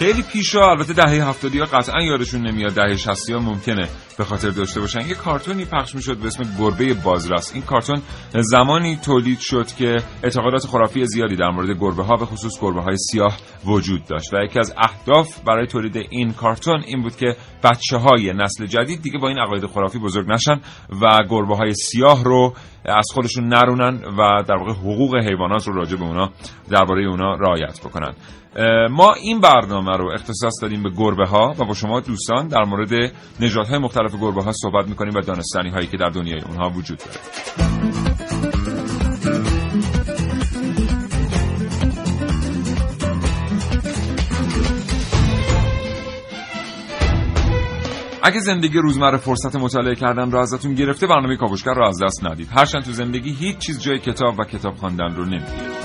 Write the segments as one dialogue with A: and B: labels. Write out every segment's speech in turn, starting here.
A: خیلی پیشا. البته دهه هفتادی ها قطعا یادشون نمیاد. دهه شستی ها ممکنه به خاطر داشته باشن. یه کارتونی پخش می‌شد به اسم گربه بازرس. این کارتون زمانی تولید شد که اعتقادات خرافی زیادی در مورد گربه ها به خصوص گربه های سیاه وجود داشت. و یکی از اهداف برای تولید این کارتون این بود که بچه های نسل جدید دیگه با این عقاید خرافی بزرگ نشن و گربه های سیاه رو از خودشون نرونن و در واقع حقوق حیوانات رو راجع به اونا درباره اونا رعایت بکنن. ما این برنامه رو اختصاص دادیم به گربه ها و با شما دوستان در مورد نژادهای مختلف گربه ها صحبت می‌کنیم و دانستانی هایی که در دنیای اونها وجود داره. اگه زندگی روزمره فرصت مطالعه کردن رو ازتون گرفته برنامه کاوشگر رو از دست ندید. هرچند تو زندگی هیچ چیز جای کتاب و کتاب خواندن رو نمی‌گیره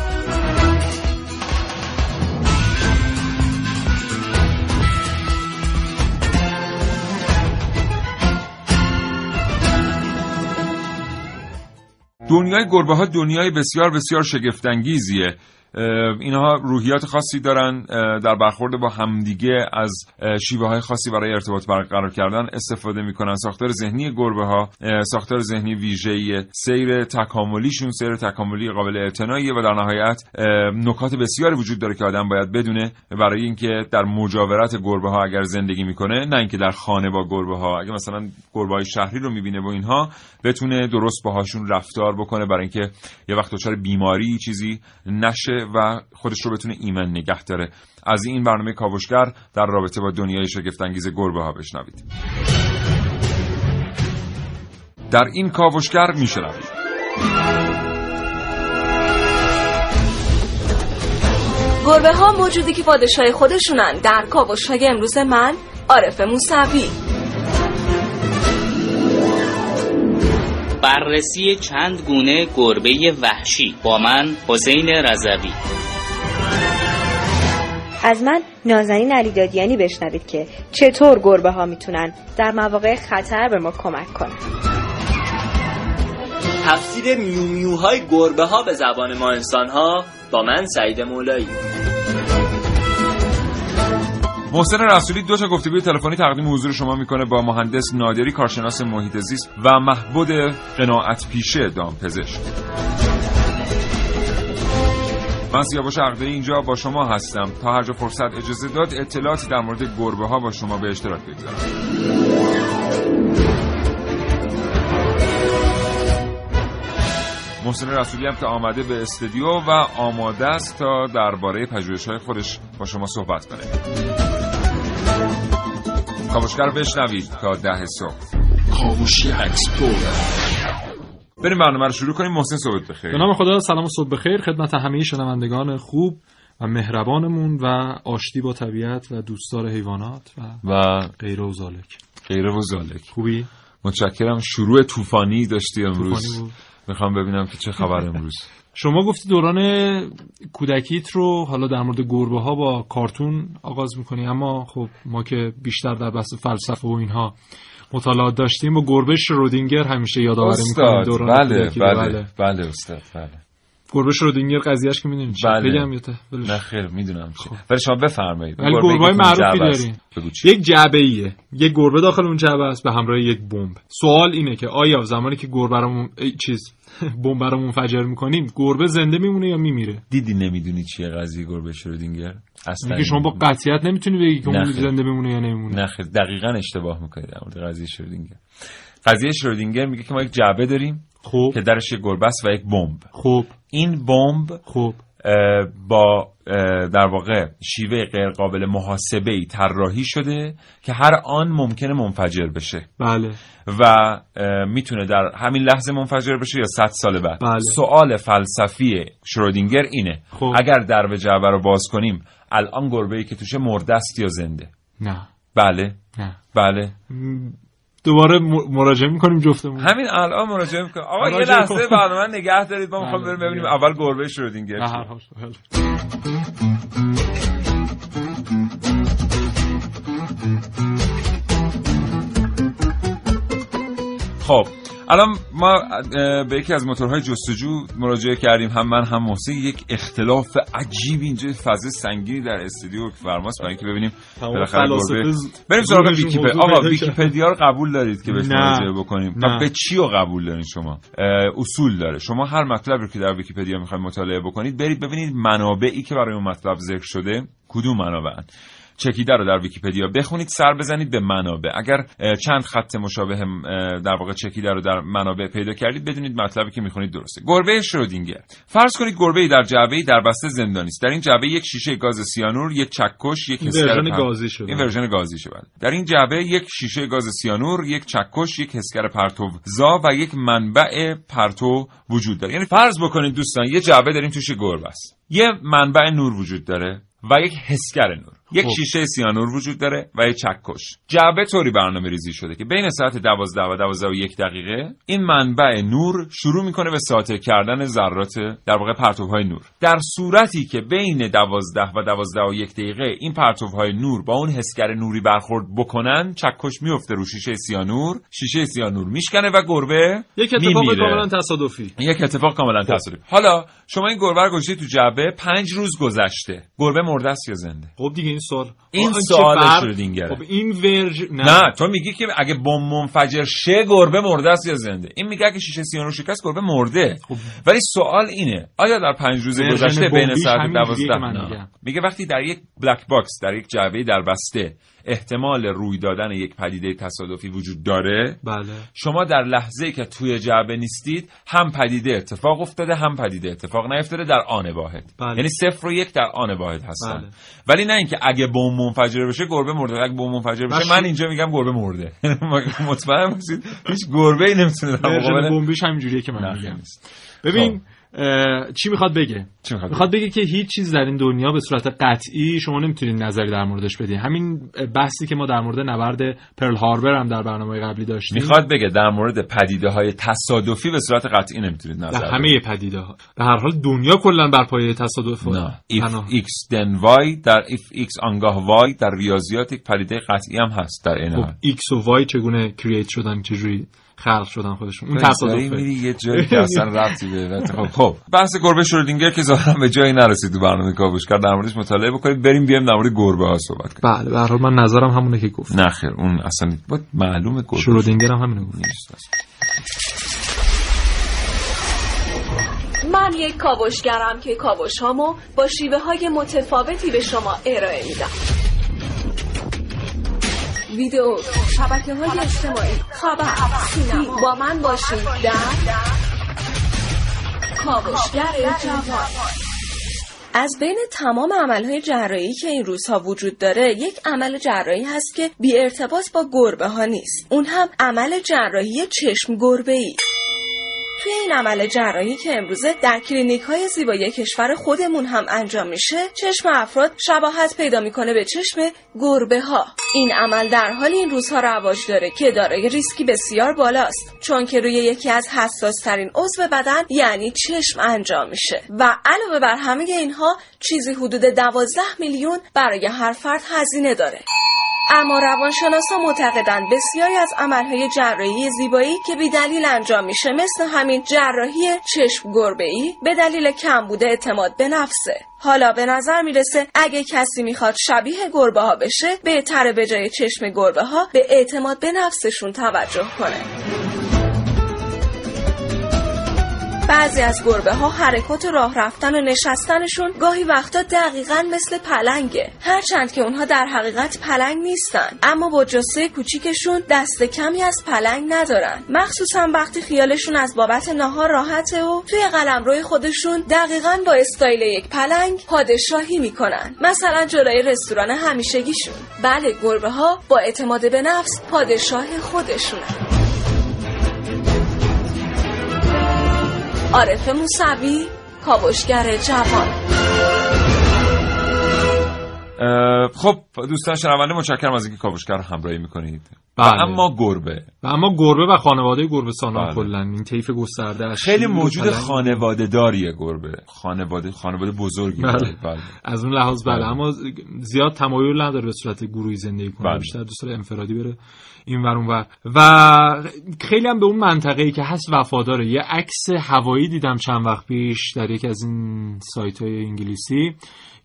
A: دنیای گربه ها دنیای بسیار بسیار شگفتانگیزیه. اینها روحیات خاصی دارن در برخورد با همدیگه از شیوه های خاصی برای ارتباط برقرار کردن استفاده می‌کنن. ساختار ذهنی گربه ها ساختار ذهنی ویژه سیر تکاملیشون سیر تکاملی قابل اعتناییه و در نهایت نکات بسیاری وجود داره که آدم باید بدونه برای اینکه در مجاورت گربه ها اگر زندگی می‌کنه نه اینکه در خانه با گربه ها اگه مثلا گربه های شهری رو می‌بینه و اینها بتونه درست باهاشون رفتار بکنه برای اینکه یه وقت دچار بیماری چیزی نشه و خودش رو بتونه ایمن نگه داره. از این برنامه کاوشگر در رابطه با دنیای شگفتانگیز گربه ها بشنوید. در این کاوشگر میشنوید.
B: گربه ها موجودی که پادشاه خودشونن. در کاوش های امروز من عارف موسوی.
C: بررسی چند گونه گربه وحشی با من حسین رضوی.
D: از من نازنین علی دادیانی بشنوید که چطور گربه ها می‌تونن در مواقع خطر به ما کمک کنن.
E: تفسیر میومیوهای گربه ها به زبان ما انسان ها با من سعید مولایی.
A: محسن رسولی دو تا گفتگوی تلفنی تقدیم حضور شما می‌کنه با مهندس نادری کارشناس محیط زیست و محبود قناعت پیشه دامپزشک. من سیاوش عقده اینجا با شما هستم. تا هر جا فرصت اجازه داد اطلاعاتی در مورد گربه ها با شما به اشتراک بگذارم. محسن رسولی هم که آمده به استودیو و آماده است تا درباره پژوهش‌های خودش با شما صحبت کنه. کاوشگر بشنوید تا ده صبح.
F: کاوشی explore
A: بریم برنامه رو شروع کنیم. محسن صبحت بخیر.
G: به نام خدا سلام و صبح بخیر. خدمت همه شنوندگان خوب و مهربانمون و آشتی با طبیعت و دوستدار حیوانات و
A: و
G: غیره و زالک.
A: غیره و زالک.
G: خوبی؟
A: متشکرم. شروع طوفانی داشتی امروز.
G: طوفانی بود.
A: می‌خوام ببینم که چه خبر امروز.
G: شما گفتی دوران کودکیت رو حالا در مورد گربه ها با کارتون آغاز می‌کنی. اما خب ما که بیشتر در بحث فلسفه و اینها مطالعات داشتیم با گربه شرودینگر همیشه یادآوری می‌کنیم دوران
A: بله
G: کودکی.
A: بله بله استاد بله.
G: گربه شرودینگر قضیهش که می‌دونی چیه
A: بله.
G: بگم یا.
A: نه خیر می‌دونم چی. ولی شما بفرمایید.
G: ولی
A: گربه‌ای
G: گربه های معروفی. داریم.
A: چی.
G: یک جعبه ایه یک گربه داخل اون جعبه است به همراه یک بمب. سوال اینه که آیا زمانی که گربه رو چیز بمب رو منفجر می‌کنیم گربه زنده میمونه یا میمیره؟
A: دیدی نمی‌دونی چیه قضیه گربه شرودینگر؟ اصلا
G: میگه شما با قطعیت نمی‌تونی بگی که اون. زنده میمونه یا نمیمونه.
A: نه خیر دقیقا اشتباه می‌کنید در مورد قضیه شرودینگر. قضیه شرودینگر میگه که ما یک جعبه داریم
G: خب.
A: که درش یک گربه است و یک بمب.
G: خب.
A: این بمب
G: خب.
A: با در واقع شیوه غیر قابل محاسبه ای طراحی شده که هر آن ممکنه منفجر بشه.
G: بله.
A: و می‌تونه در همین لحظه منفجر بشه یا 100 سال بعد.
G: بله.
A: سوال فلسفی شرودینگر اینه.
G: خب.
A: اگر در جعبه رو باز کنیم الان گربه ای که توشه مرده است یا زنده؟
G: نه.
A: بله.
G: نه.
A: بله.
G: دوباره مراجعه می‌کنیم جفتمون
A: همین الان مراجعه می‌کنم آقا یه لحظه. برنامه نگه دارید ما می‌خوام
G: بله،
A: بریم ببینیم
G: دیگه.
A: اول گربه شرودینگر
G: بله.
A: خب الان ما به یکی از موتورهای جستجو مراجعه کردیم هم من هم محسن یک اختلاف عجیب اینجا فضا سنگینی در استودیو فرماست برای اینکه ببینیم بالاخره گربه بریم سراغ ویکیپدیا آقا. ویکیپدیا رو قبول دارید که بهش. مراجعه بکنیم
G: نه.
A: خب به چی رو قبول دارین شما اصول داره شما هر مطلبی رو که در ویکیپدیا می‌خواید مطالعه بکنید برید ببینید منابعی که برای اون مطلب ذکر شده کدوم منابعن چکیده رو در ویکیپدیا بخونید سر بزنید به منابع. اگر چند خط مشابه در واقع چکیده رو در منابع پیدا کردید بدونید مطلبی که می‌خونید درسته. گربه شرودینگر. فرض کنید گربه در جعبه در بسته زندانی است. در این جعبه یک شیشه گاز سیانور یک چکش یک حسگر
G: گازی شده.
A: این ورژن گازی شده. در این جعبه یک شیشه گاز سیانور یک چکش یک حسگر پرتو زا و یک منبع پرتو وجود داره. یعنی فرض بکنید دوستان یه جعبه داریم توش گربه است. یه منبع نور وجود داره و یک حسگر نور. یک
G: خب.
A: شیشه سیانور وجود داره و یک چکش. جعبه طوری برنامه ریزی شده که بین ساعت 12 و 12 و یک دقیقه این منبع نور شروع می‌کنه به ساطع کردن ذرات در واقع پرتوهای نور. در صورتی که بین 12 و 12 و یک دقیقه این پرتوهای نور با اون حسگر نوری برخورد بکنن چکش میفته رو شیشه سیانور. شیشه سیانور میشکنه و گربه
G: یک اتفاق. کاملا تصادفی.
A: یک اتفاق کاملا تصادفی. حالا شما این گربه رو گذاشتید تو جعبه پنج روز گذشته. گربه مرده است یا زنده؟
G: خب دیگه این سوال
A: این سوال
G: فرق؟
A: شرودینگره.
G: خب این ورژ نه,
A: نه تو میگی که اگه بمب منفجر شه گربه مرده است یا زنده این میگه اگه شیشه سیانور شکست گربه مرده
G: خب.
A: ولی سوال اینه آیا در پنج روز گذشته بین ساعت
G: همین جوریه که
A: دوازده
G: من
A: نه.
G: میگم.
A: میگه وقتی در یک black box در یک جعبه در بسته احتمال روی دادن یک پدیده تصادفی وجود داره.
G: بله.
A: شما در لحظه که توی جعبه نیستید هم پدیده اتفاق افتاده هم پدیده اتفاق نیفتاده در آن واحد.
G: بله.
A: یعنی صفر و یک در آن واحد هستن.
G: بله.
A: ولی نه اینکه اگه بمب منفجر بشه گربه مرده. اگه بمب منفجر بشه من اینجا میگم گربه مرده. مطمئن باشید هیچ گربه ای نمی‌تونه در مقابل
G: بمبیش همین جوریه که من میگم. ببین اه، چی می‌خواد بگه؟
A: چی می‌خواد
G: می‌خواد بگه؟ که هیچ چیز در این دنیا به صورت قطعی شما نمی‌تونید نظری در موردش بدی. همین بحثی که ما در مورد نبرد پرل هاربر هم در برنامه قبلی داشتیم.
A: می‌خواد بگه در مورد پدیده های تصادفی به صورت قطعی نمی‌تونید نظر
G: در. همه پدیده ها. به هر حال دنیا کلا بر پایه تصادف
A: نه. x then y در if x آنگاه y در ریاضیات یک پدیده قطعی هم هست در این
G: خب X و Y چگونه create شدن چجوری؟ خلق شدن خودشون. اون
A: داری
G: تصادفه
A: میری یه جایی که اصلا ربطی به خب خب. بحث گربه شرودینگر که ظاهرا به جایی نرسید تو برنامه کاوشگر در موردش مطالعه بکنید. بریم بیایم در مورد گربه ها صحبت کنیم.
G: بله به هر حال من نظرم همونه که گفت.
A: نه خیر اون اصلا بود معلومه گربه
G: شرودینگر. هم همینو گفت.
A: نیست اصلا.
B: من یک کاوشگرم که کاوش هامو با شیوه های متفاوتی به شما ارائه میدم. ویدیو شبکه های اجتماعی. خبر سینما با من باشید در کاوشگر جوان. از بین تمام عملهای جراحی که این روزها وجود داره یک عمل جراحی هست که بی ارتباط با گربه ها نیست. اون هم عمل جراحی چشم گربه ای توی این عمل جراحی که امروزه در کلینیک های زیبایی کشور خودمون هم انجام میشه چشم افراد شباهت پیدا می‌کنه به چشم گربه ها این عمل در حال این روزها رواج داره که دارای ریسکی بسیار بالاست چون که روی یکی از حساس ترین عضو بدن یعنی چشم انجام میشه. و علاوه بر همه اینها چیزی حدود 12 میلیون برای هر فرد هزینه داره. اما روانشناسا معتقدند بسیاری از عملهای جراحی زیبایی که بی دلیل انجام میشه مثل همین جراحی چشم گربه ای به دلیل کمبود اعتماد به نفسه. حالا به نظر می‌رسه اگه کسی می‌خواد شبیه گربه ها بشه بهتره به جای چشم گربه ها به اعتماد به نفسشون توجه کنه. بعضی از گربه ها حرکات راه رفتن و نشستنشون گاهی وقتا دقیقا مثل پلنگه. هرچند که اونها در حقیقت پلنگ نیستن اما با جسه کوچیکشون دست کمی از پلنگ ندارن. مخصوصا وقتی خیالشون از بابت نهار راحته و توی قلمروی خودشون دقیقا با استایل یک پلنگ پادشاهی می‌کنن. مثلا جلوی رستوران همیشگیشون. بله گربه ها با اعتماد به نفس پادشاه خودشونن. عارف موسوی کاوشگر جوان
A: خب دوستان شنونده متشکرم از اینکه کاوشگر همراهی می‌کنید
G: بله.
A: اما گربه
G: و اما گربه و خانواده گربه سانان
A: بله.
G: کلا این طیف گسترده از
A: خیلی
G: و
A: موجود. خانواده داریه گربه خانواده خانواده بزرگی
G: بله.
A: بله.
G: از اون لحاظ بله
A: بله.
G: اما زیاد تمایل نداره به صورت گروهی زندگی کنه
A: بله.
G: بیشتر دوست داره انفرادی بره این ور اون و خیلی هم به اون منطقه ای که هست وفاداره. یه عکس هوایی دیدم چند وقت پیش در یک از این سایت های انگلیسی.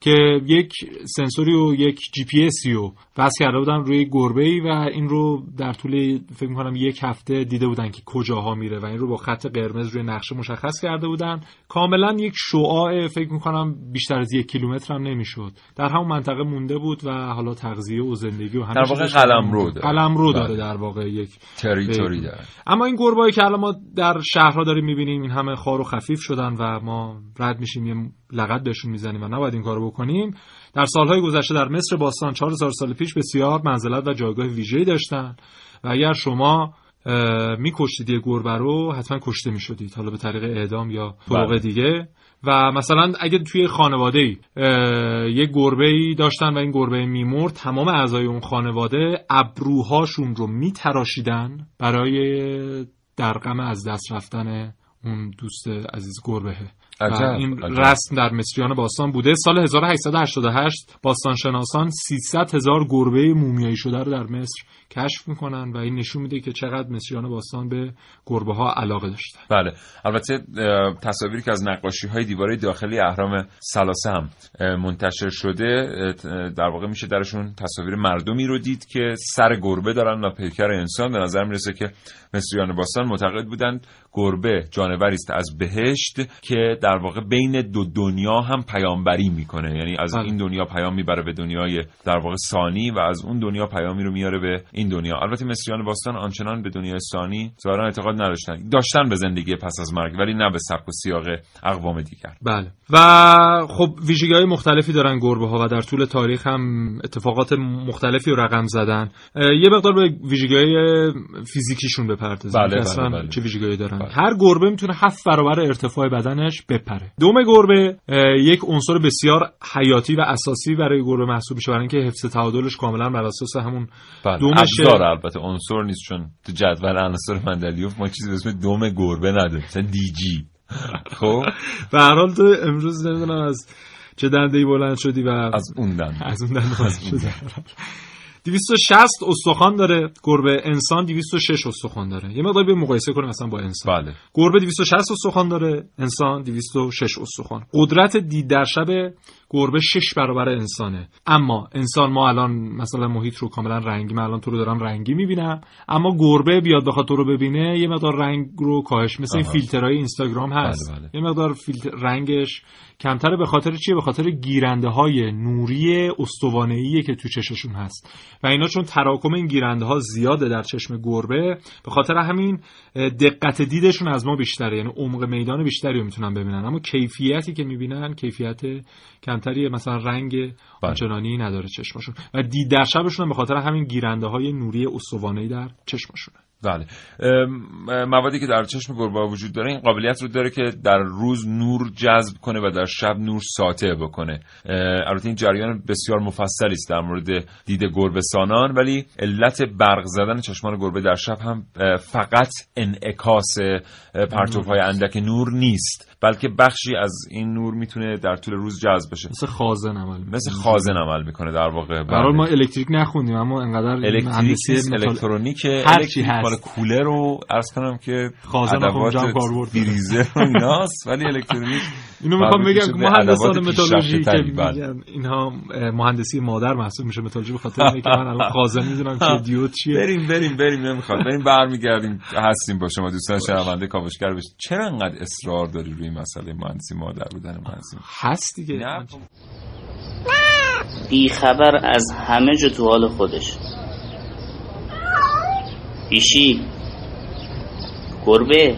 G: که یک سنسوری و یک جی پی اسی رو وصل کرده بودن روی گربه ای و این رو در طول فکر می‌کنم یک هفته دیده بودن که کجاها میره و این رو با خط قرمز روی نقشه مشخص کرده بودن کاملا یک شعاع فکر می‌کنم بیشتر از یک کیلومتر هم نمی‌شد در همون منطقه مونده بود و حالا تغذیه و زندگی و
A: در واقع
G: چیزش
A: قلمرو داره.
G: قلمرو داره
A: بله.
G: در واقع یک
A: تریتوری. داره
G: اما این گربایی که الان ما در شهرها داریم می‌بینیم این همه خار و خفیف شدن و ما رد میشیم یه لغت بهشون می‌زنیم و نباید این کارو بکنیم. در سالهای گذشته در مصر باستان 4000 سال پیش بسیار منزلت و جایگاه ویژه‌ای داشتن و اگر شما میکشتید یه گربه رو حتما کشته می‌شدید حالا به طریق اعدام یا طرق
A: بله.
G: دیگه. و مثلا اگه توی خانواده ای یه گربه ای داشتن و این گربه میمرد تمام اعضای اون خانواده ابروهاشون رو میتراشیدن برای در غم از دست رفتن اون دوست عزیز گربه و
A: عجب،
G: این
A: عجب.
G: رسم در مصریان باستان بوده. سال 1888 باستان شناسان 300 هزار گربه مومیایی شده رو در مصر کشف می‌کنن و این نشون میده که چقدر مصریان باستان به گربه ها علاقه داشتن.
A: بله. البته تصاویری که از نقاشی های دیواره داخلی اهرام سلاسه هم منتشر شده در واقع میشه درشون تصاویر مردمی رو دید که سر گربه دارن و پیکر انسان به نظر می‌رسه که مصریان باستان معتقد بودند گربه جانوری است از بهشت که در واقع بین دو دنیا هم پیامبری می‌کنه. یعنی از
G: بله.
A: این دنیا پیام می‌بره به دنیای در واقع ثانی و از اون دنیا پیامی رو میاره به این دنیا. البته مصریان باستان آنچنان به دنیای ثانی ظاهرا اعتقاد نداشتن. داشتن به زندگی پس از مرگ ولی نه به سبک و سیاق اقوام دیگر.
G: بله. و خب ویژگی های مختلفی دارن گربه ها و در طول تاریخ هم اتفاقات مختلفی رو رقم زدن. یه مقدار به ویژگی های فیزیکیشون بپردازیم.
A: بله، بله،
G: اصلا
A: بله.
G: چه ویژگی دارن؟
A: بله.
G: هر گربه می‌تونه هفت برابر ارتفاع بدنش بپره. دوم گربه یک عنصر بسیار حیاتی و اساسی برای گربه محسوب میشه. برای اینکه حفظ تعادلش کاملا بر اساس همون
A: بله
G: دومشه.
A: ابزار البته. عنصر نیست چون تو جدول عناصر مندلیوف ما چیزی به اسم دوم گربه نداریم. مثلا دیجی خب؟
G: به هر حال تو امروز نمی‌دونم از چه دنده ای بلند شدی و
A: از اون دم
G: از اون دنده بلند شدی. 260 استخوان داره. گربه انسان 206 استخوان داره. یه مقدار به مقایسه کنیم مثلا با انسان.
A: بله.
G: گربه 260 استخوان داره. انسان 206 استخوان. قدرت دید در شب گربه 6 برابر انسانه. اما انسان ما الان مثلا محیط رو کاملا رنگی من الان تو رو دارم رنگی می‌بینم. اما گربه بیاد بخواد تو رو ببینه یه مقدار رنگ رو کاهش مثل این. فیلترهای اینستاگرام هست.
A: بله، بله.
G: یه مقدار فیلتر رنگش کمتره به خاطر چیه؟ به خاطر گیرنده های نوری استوانه‌ای که تو چششون هست. و اینا چون تراکم این گیرنده ها زیاده در چشم گربه به خاطر همین دقت دیدشون از ما بیشتره. یعنی عمق میدان بیشتری رو می‌تونن ببینن. اما کیفیتی که می‌بینن کیفیت کمتری مثلا رنگ آنچنانی نداره چشمشون. و دید در شبشون به خاطر همین گیرنده های نوری استوانه‌ای در چشمشونه.
A: بله. موادی که در چشم گربه وجود داره این قابلیت رو داره که در روز نور جذب کنه و در شب نور ساطع بکنه. البته این جریان بسیار مفصلی است در مورد دید گربه سانان ولی علت برق زدن چشمان گربه در شب هم فقط انعکاس پرتوهای اندک نور نیست. بلکه بخشی از این نور می‌تونه در طول روز جذب بشه.
G: مثل خازن عمل
A: مثل خازن عمل می‌کنه در واقع.
G: برای ما الکتریک نخوندیم اما انقدر
A: الکتریک. الکترونیک
G: هست.
A: مال کولر رو عرض کنم که
G: خازن
A: ادوات
G: کار
A: فریزر و ایناست ولی الکترونیک
G: اینو می‌خوام بگم مهندسان متالورژی که
A: بله.
G: میگن اینها مهندسی مادر محسوب میشه متالورژی به خاطر اینکه من الان خازن می‌دونم که دیود چیه.
A: بریم بریم بریم نمی‌خواد بریم برمیگردیم. هستیم با شما دوستان شنونده کاوشگر بش چرا انقدر اصرار داری روی مسئله مهندسی مادر بودن مهندسی
G: هست دیگه.
A: نه.
C: بی خبر از همه جا تو حال خودش. پیشی. گربه.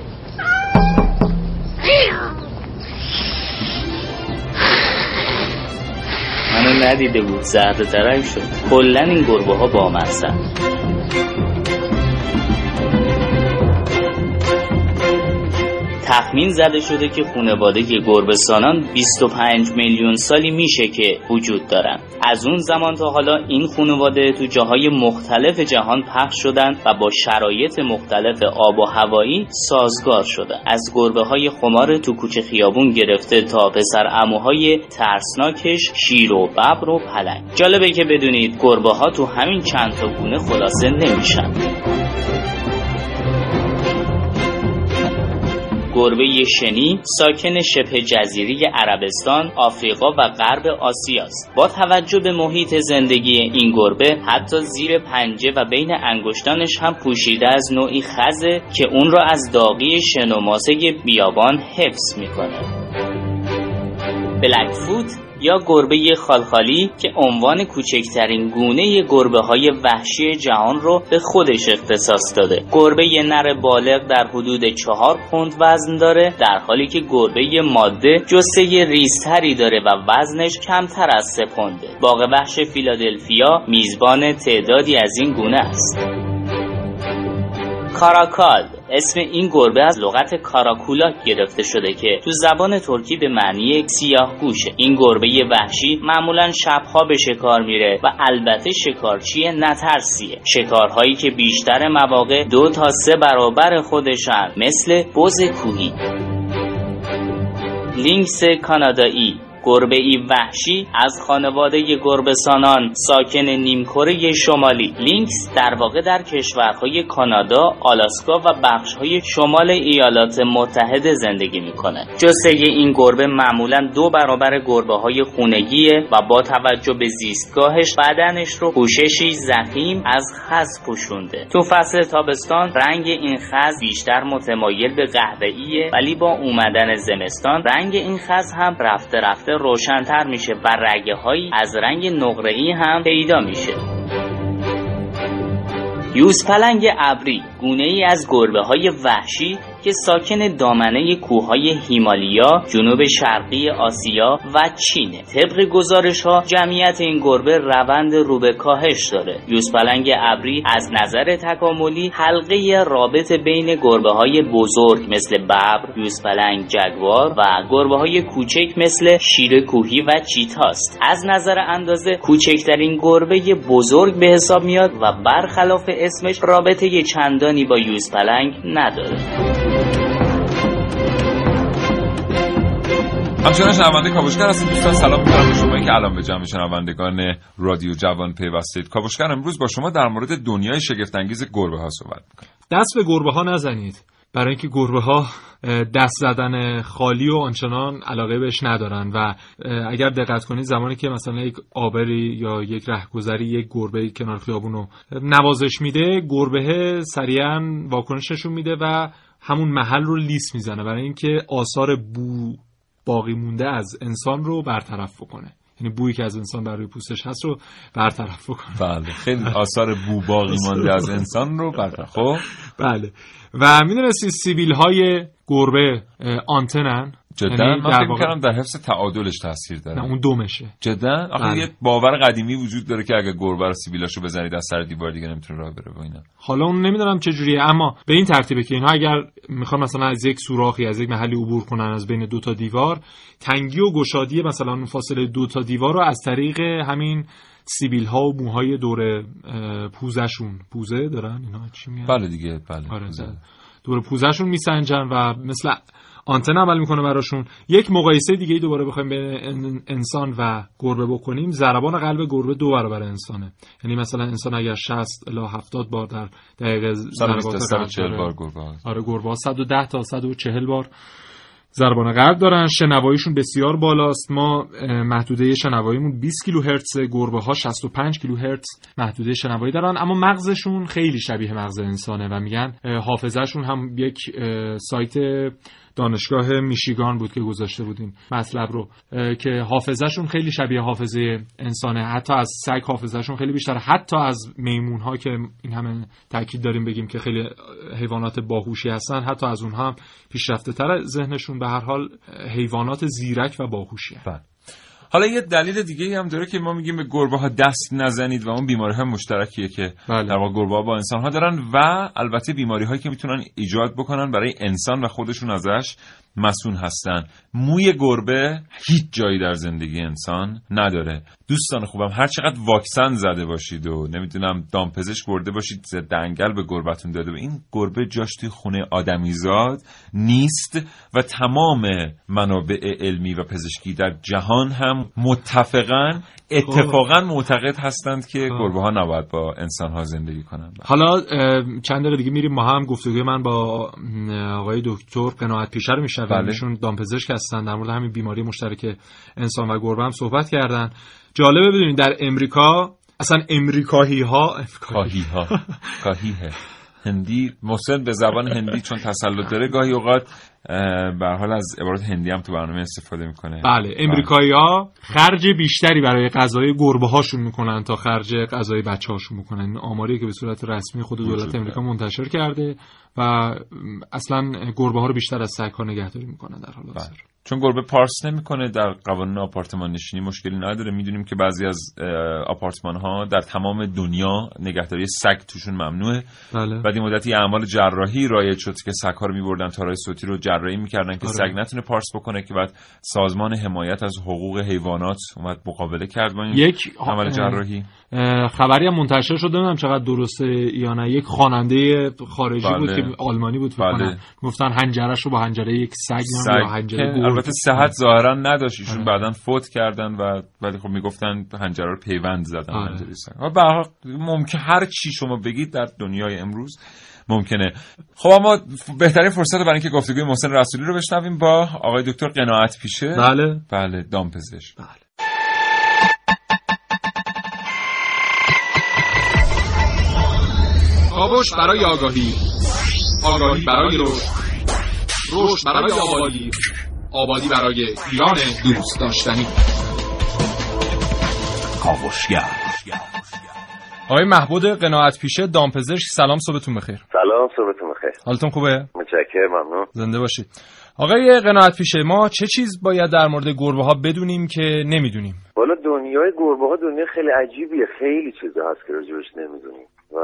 C: منو ندیده بود زهر درنگ شد. کلا این گربه ها با تخمین زده شده که خانواده گربهسانان 25 میلیون سالی میشه که وجود دارن. از اون زمان تا حالا این خانواده تو جاهای مختلف جهان پخش شدن و با شرایط مختلف آب و هوایی سازگار شدن از گربه های خمار تو کوچه خیابون گرفته تا پسر اموهای ترسناکش شیر و ببر و پلنگ. جالبه که بدونید گربه ها تو همین چند تا گونه خلاصه نمیشن. گربه شنی ساکن شبه جزیره عربستان، آفریقا و غرب آسیاست. با توجه به محیط زندگی این گربه حتی زیر پنجه و بین انگشتانش هم پوشیده از نوعی خزه که اون را از داغی شن و ماسه بیابان حفظ می‌کنه. بلک فوت یا گربه خالخالی که عنوان کوچکترین گونه گربه های وحشی جهان رو به خودش اختصاص داده. گربه نر بالغ در حدود چهار پوند وزن داره در حالی که گربه ماده جسه ریزتری داره و وزنش کمتر از سه پونده. باغ وحش فیلادلفیا میزبان تعدادی از این گونه است. کاراکال اسم این گربه از لغت کاراکولا گرفته شده که تو زبان ترکی به معنی سیاه گوشه. این گربه وحشی معمولا شبها به شکار میره و البته شکارچی نترسیه. شکارهایی که بیشتر مواقع دو تا سه برابر خودشن مثل بز کوهی. لینکس کانادایی. گربه ای وحشی از خانواده گربهسانان ساکن نیمکره شمالی لینکس در واقع در کشورهای کانادا، آلاسکا و بخشهای شمال ایالات متحده زندگی می‌کنه. جثه این گربه معمولا دو برابر گربه های خونگیه و با توجه به زیستگاهش بدنش رو پوششی ضخیم از خز پوشونده. تو فصل تابستان رنگ این خز بیشتر متمایل به قهوه‌ایه ولی با اومدن زمستان رنگ این خز هم رفته رفته روشنتر میشه و رگه هایی از رنگ نقره هم پیدا میشه. یوز پلنگ ابری گونه ای از گربه های وحشی که ساکن دامنه کوههای هیمالیا جنوب شرقی آسیا و چینه. طبق گزارش ها جمعیت این گربه روند رو به کاهش داره. یوزپلنگ ابری از نظر تکاملی حلقه رابط بین گربه های بزرگ مثل ببر یوزپلنگ جگوار و گربه های کوچک مثل شیر کوهی و چیتاست از نظر اندازه کوچکترین گربه بزرگ به حساب میاد و برخلاف اسمش رابطه چندانی با یوزپلنگ نداره.
A: همچنان شنونده کاوشگر هستید دوستان سلام می‌کنم به شما که الان به جمع شنوندگان رادیو جوان پیوستید. کاوشگر امروز با شما در مورد دنیای شگفتانگیز گربه ها صحبت می‌کنم
G: دست به گربه ها نزنید. برای اینکه گربه ها دست زدن خالی و آنچنان علاقه بهش ندارن و اگر دقت کنید زمانی که مثلا یک آبری یا یک رهگذری یک گربه کنار خیابون رو نوازش میده گربه سریعا واکنش نشون میده و همون محل رو لیس می‌زنه برای اینکه آثار بو باقی مونده از انسان رو برطرف بکنه. یعنی بویی که از انسان بر روی پوستش هست رو برطرف بکنه.
A: بله خیلی آثار بو باقی مانده از انسان رو برطرف. خب؟
G: بله. و می‌دونستی سیبیل های گربه آنتنن.
A: جدا یعنی من فکر می‌کردم در حفظ تعادلش تاثیر داره.
G: نه اون دومشه.
A: جدا؟ آخه بله. یه باور قدیمی وجود داره که اگه گربه رو سیبیلاشو بزنید از سر دیوار دیگه نمی‌تونه راه بره و اینا.
G: حالا اون نمی‌دونم چه جوریه اما به این ترتیبه که اینها اگر می‌خوان مثلا از یک سوراخی از یک محلی عبور کنن از بین دو تا دیوار تنگی و گشادی مثلا اون فاصله دو تا دیوار رو از طریق همین سیبیل ها و موهای دور پوزشون پوزه دارن؟ اینا چی میگن؟
A: بله دیگه بله
G: آره دوباره پوزشون میسنجن و مثل آنتن عمل می‌کنه براشون. یک مقایسه دیگه ای دوباره بخوایم بین انسان و گربه بکنیم. ضربان قلب گربه دو برابر انسانه. یعنی مثلا انسان اگر 60 الی 70 بار در دقیقه ضربات قلب
A: بار گربه
G: آره گربه 110 تا 140 بار ضربان قلب دارن. شنواییشون بسیار بالاست. ما محدوده شنواییمون 20 کیلو هرتز گربه ها 65 کیلو هرتز محدوده شنوایی دارن. اما مغزشون خیلی شبیه مغز انسانه و میگن حافظهشون هم یک سایت دانشگاه میشیگان بود که گذاشته بودیم مطلب رو که حافظهشون خیلی شبیه حافظه انسانه. حتی از سگ حافظهشون خیلی بیشتره حتی از میمون ها که این همه تاکید داریم بگیم که خیلی حیوانات باهوشی هستن حتی از اونها هم پیشرفته تر ذهنشون. به هر حال حیوانات زیرک و باهوشی
A: بله. حالا یه دلیل دیگه هم داره که ما میگیم به گربه ها دست نزنید و اون بیماری های مشترکیه که بله. در واقع گربه ها با انسان ها دارن و البته بیماری هایی که می‌تونن ایجاد بکنن برای انسان و خودشون ازش مسون هستن. موی گربه هیچ جایی در زندگی انسان نداره. دوستان خوبم هر چقدر واکسن زده باشید و نمی‌دونم دامپزشک برده باشید دنگل به گربتون داده و این گربه جاش توی خونه آدمیزاد نیست و تمام منابع علمی و پزشکی در جهان هم متفقا اتفاقا معتقد هستند که گربه ها نباید با انسان ها زندگی کنند.
G: حالا چند دقیقه دیگه میریم ما هم گفتگوی من با آقای دکتر قناعت پیشه رو میشنویم بله. ایشون دامپزشک هستن در مورد همین بیماری مشترک انسان و گربه هم صحبت کردن. جالبه بدونید در امریکا اصلا امریکایی ها
A: کاهی ها کاهی هندی محسن به زبان هندی چون تسلط داره گاهی اوقات به حال از عبارت هندی هم تو برنامه استفاده می‌کنه.
G: بله امریکایی ها خرج بیشتری برای غذای گربه هاشون می‌کنن تا خرج غذای بچه هاشون می‌کنن این آماری که به صورت رسمی خود دولت امریکا منتشر کرده و اصلا گربه ها رو بیشتر از سگ ها نگهداری می‌کنن در حال حاضر. بله.
A: چون گربه پارس نمی‌کنه در قوانین آپارتمان نشینی مشکلی نداره می‌دونیم که بعضی از آپارتمان ها در تمام دنیا نگهداری سگ توشون ممنوعه
G: بله.
A: بعد این مدتی اعمال جراحی رایج شد که سگ ها رو میبردن تارای صوتی رو جراحی می‌کردن که آره. سگ نتونه پارس بکنه که بعد سازمان حمایت از حقوق حیوانات اومد مقابله کرد با این یک عمل جراحی
G: خبری هم منتشر شد نمی‌دونم چقدر درسته یا نه یک خواننده خارجی بله. بود که آلمانی بود فکر بله. گفتن هنجرش رو با هنجره یک سگ, سگ. یا هنجره
A: البته صحت ظاهرا نداشت ایشون آره. بعدا فوت کردن و ولی خب می‌گفتن هنجره رو پیوند زدن آره. هنجره ممکن هر چی شما بگید در دنیای امروز ممکنه خب اما بهترین فرصت برای اینکه گفتگوی محسن رسولی رو بشنویم با آقای دکتر قناعت پیشه
G: بله
A: بله دامپزشک
G: بله
F: کاوش برای آگاهی. آگاهی برای رشد. رشد برای آبادی. آبادی برای ایران دوست داشتنی.
G: کاوشگر آقای محبود قناعت پیشه دامپزشک سلام صبحتون بخیر.
H: سلام صبحتون بخیر.
G: حالتون خوبه؟
H: متشکرم ممنون.
G: زنده باشید آقای قناعت پیشه ما چه چیز باید در مورد گربه ها بدونیم که نمی‌دونیم؟
H: والا دنیای گربه ها دنیا خیلی عجیبیه. خیلی چیزا هست که راجبش نمی‌دونیم. و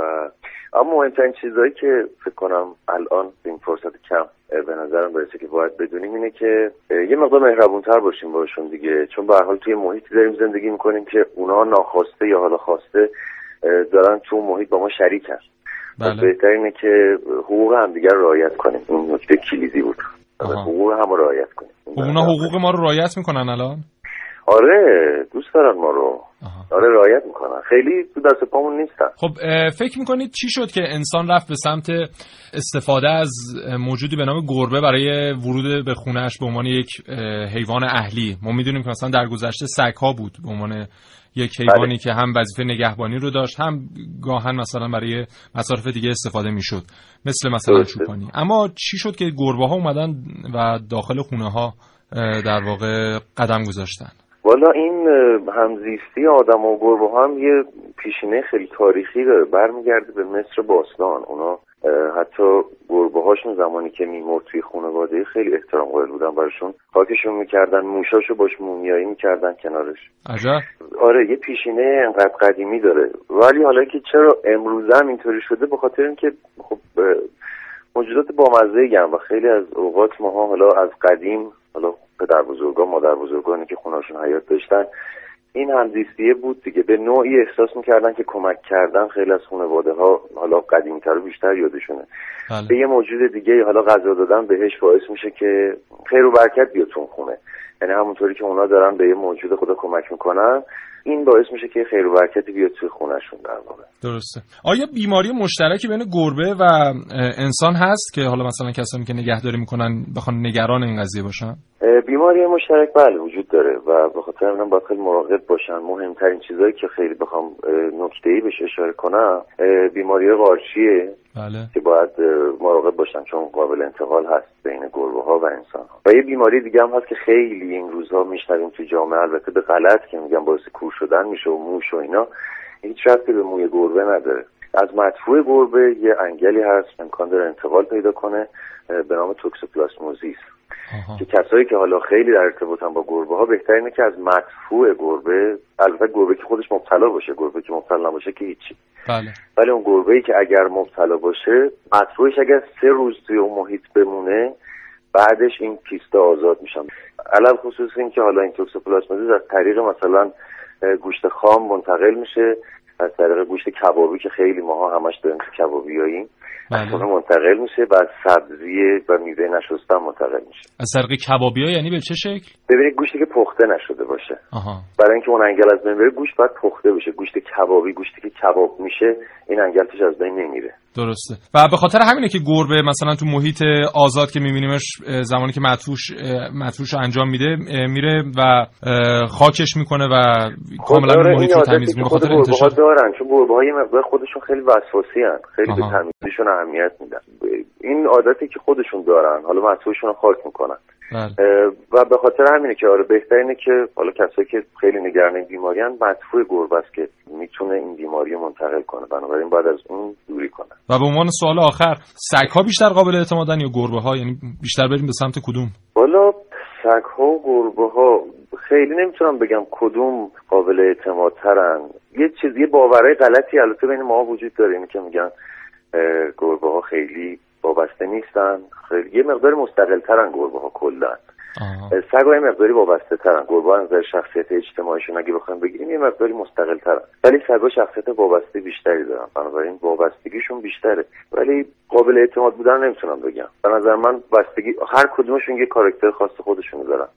H: اما مهمترین چیزهایی که فکر کنم الان این فرصت کم به نظرم برسه که باید بدونیم اینه که یه مقدار مهربونتر باشیم باشون دیگه. چون به حال توی محیطی داریم زندگی می‌کنیم که اونا ناخواسته یا حالا خواسته دارن تو محیط با ما شریکن. بله. بهتر که حقوق همدیگر رو رعایت کنیم. این نکته کلیدی بود. حقوق هم رعایت کنیم.
G: اونا حقوق ما رو رعایت می‌کنن الان؟
H: آره دوست دارن ما رو. آره رعایت می‌کنن. خیلی تو دست پامون نیستن.
G: خب فکر می‌کنید چی شد که انسان رفت به سمت استفاده از موجودی به نام گربه برای ورود به خونهش به عنوان یک حیوان اهلی؟ ما می‌دونیم که مثلا در گذشته سگ ها بود به عنوان یک حیوانی بله. که هم وظیفه نگهبانی رو داشت هم گاهن مثلا برای مصارف دیگه استفاده می‌شد. مثل مثلا چوپانی. اما چی شد که گربه ها اومدن و داخل خونه ها در واقع قدم گذاشتن؟
H: والا این همزیستی آدم و گربه هم یه پیشینه خیلی تاریخی داره برمیگرده به مصر باستان. اونا حتی گربه هاشون زمانی که میمرد توی خانواده خیلی احترام قائل بودن براشون. خاکشون می‌کردن موشاشو باش مومیایی می‌کردن کنارش.
G: عجب.
H: آره یه پیشینه انقدر قدیمی داره. ولی حالا که چرا امروزه هم اینطوری شده به خاطر اینکه خب موجودات بامزه و خیلی از اوقات ماها حالا از قدیم حالا پدر بزرگان مادر بزرگانی که خونهاشون حیات داشتن. این همزیستیه بود دیگه. به نوعی احساس می‌کردن که کمک کردن خیلی از خانواده ها حالا قدیمتر و بیشتر یادشونه.
I: بله.
H: به یه موجود دیگه حالا غذا دادن بهش باعث میشه که خیر و برکت بیاد تو اون خونه. یعنی همونطوری که اونا دارن به یه موجود خدا کمک می‌کنن. این باعث میشه که خیر و برکتی بیاد توی خونهشون در واقع.
G: درسته. آیا بیماری مشترکی بین گربه و انسان هست که حالا مثلا کسانی که نگهداری می‌کنن بخوان نگران این قضیه باشن؟
H: بیماری مشترک بله وجود داره و به خاطر همین باید خیلی مراقب باشن. مهمترین چیزهایی که خیلی بخوام نکته ای بهش اشاره کنم بیماری قارچیه.
G: بله.
H: که باید مراقب باشن چون قابل انتقال هست بین گربه ها و انسان ها. و یه بیماری دیگه هم هست که خیلی این روزها میشنویم تو جامعه البته به غلط که میگن باعث کور شدن میشه و موش و اینا. هیچ ربطی به موی گربه نداره. از مدفوع گربه یه انگلی هست امکان داره انتقال پیدا کنه به نام توکسوپلاسموزیس.
G: آها.
H: که کسایی که حالا خیلی در ارتباطن با گربه ها بهتر اینه که از مدفوع گربه البته گربه که خودش مبتلا باشه گربه که مبتلا نباشه که هیچی.
G: بله.
H: ولی اون گربه ای که اگر مبتلا باشه مدفوعش اگر سه روز توی اون محیط بمونه بعدش این کیستا آزاد میشن. علی‌الخصوص این که حالا این توکسوپلاسموزیس از طریق مثلا گوشت خام منتقل میشه از طریق گوشت کبابی که خیلی ماها همش داریم که کبابی‌اییم. از
G: بله.
H: اون منتقل میشه بعد سبزی و میوه نشسته منتقل میشه.
G: از طریق کبابی ها یعنی به چه شکل؟
H: ببینید گوشتی که پخته نشده باشه.
G: آها.
H: برای اینکه اون انگل از بین بره گوشت باید پخته بشه. گوشت کبابی گوشتی که کباب میشه این انگل توش از بین نمیره.
G: درسته. و به خاطر همینه که گربه مثلا تو محیط آزاد که میبینیمش زمانی که مدفوش مدفوش انجام میده میره و خاکش می‌کنه و کاملا
H: خب، داره
G: محیط رو تمیز می‌کنه خاطر
H: گربه ها
G: انتشار.
H: دارن. چون گربه های مقدار خودشون خیلی وسواسی هن. خیلی
G: آها.
H: به تمیزیشون اهمیت میدن. این عادتی که خودشون دارن حالا مدفوعشون رو خاک می‌کنن.
G: بله.
H: و به خاطر همینه که آره بهتر اینه که حالا کسایی که خیلی نگران این بیماری هن مدفوع گربه است که می‌تونه این بیماری رو منتقل کنه. بنابراین باید از اون دوری کنه.
G: و به عنوان سوال آخر سگ ها بیشتر قابل اعتمادن یا گربه ها یعنی بیشتر بریم به سمت کدوم؟
H: والا سگ ها و گربه ها خیلی نمی‌تونم بگم کدوم قابل اعتماد ترن یه چیز یه باورهای غلطی البته بین ما وجود داره اینه که میگن گربه ها خیلی وابسته نیستن. خیلی یه مقدار مستقل ترن گربه ها کلا.
G: آها.
H: سگ ها یه مقداری وابسته ترن گربه از نظر شخصیت اجتماعیشون. اگه بخوایم بگیریم یه مقداری مستقل ترن ولی سگ ها شخصیت وابسته بیشتری دارن. بنابراین وابستگیشون بیشتره. ولی قابل اعتماد بودن نمی‌تونم بگم. به نظر من بستگی هر کدومشون یه کاراکتر خاص خودشون دارن.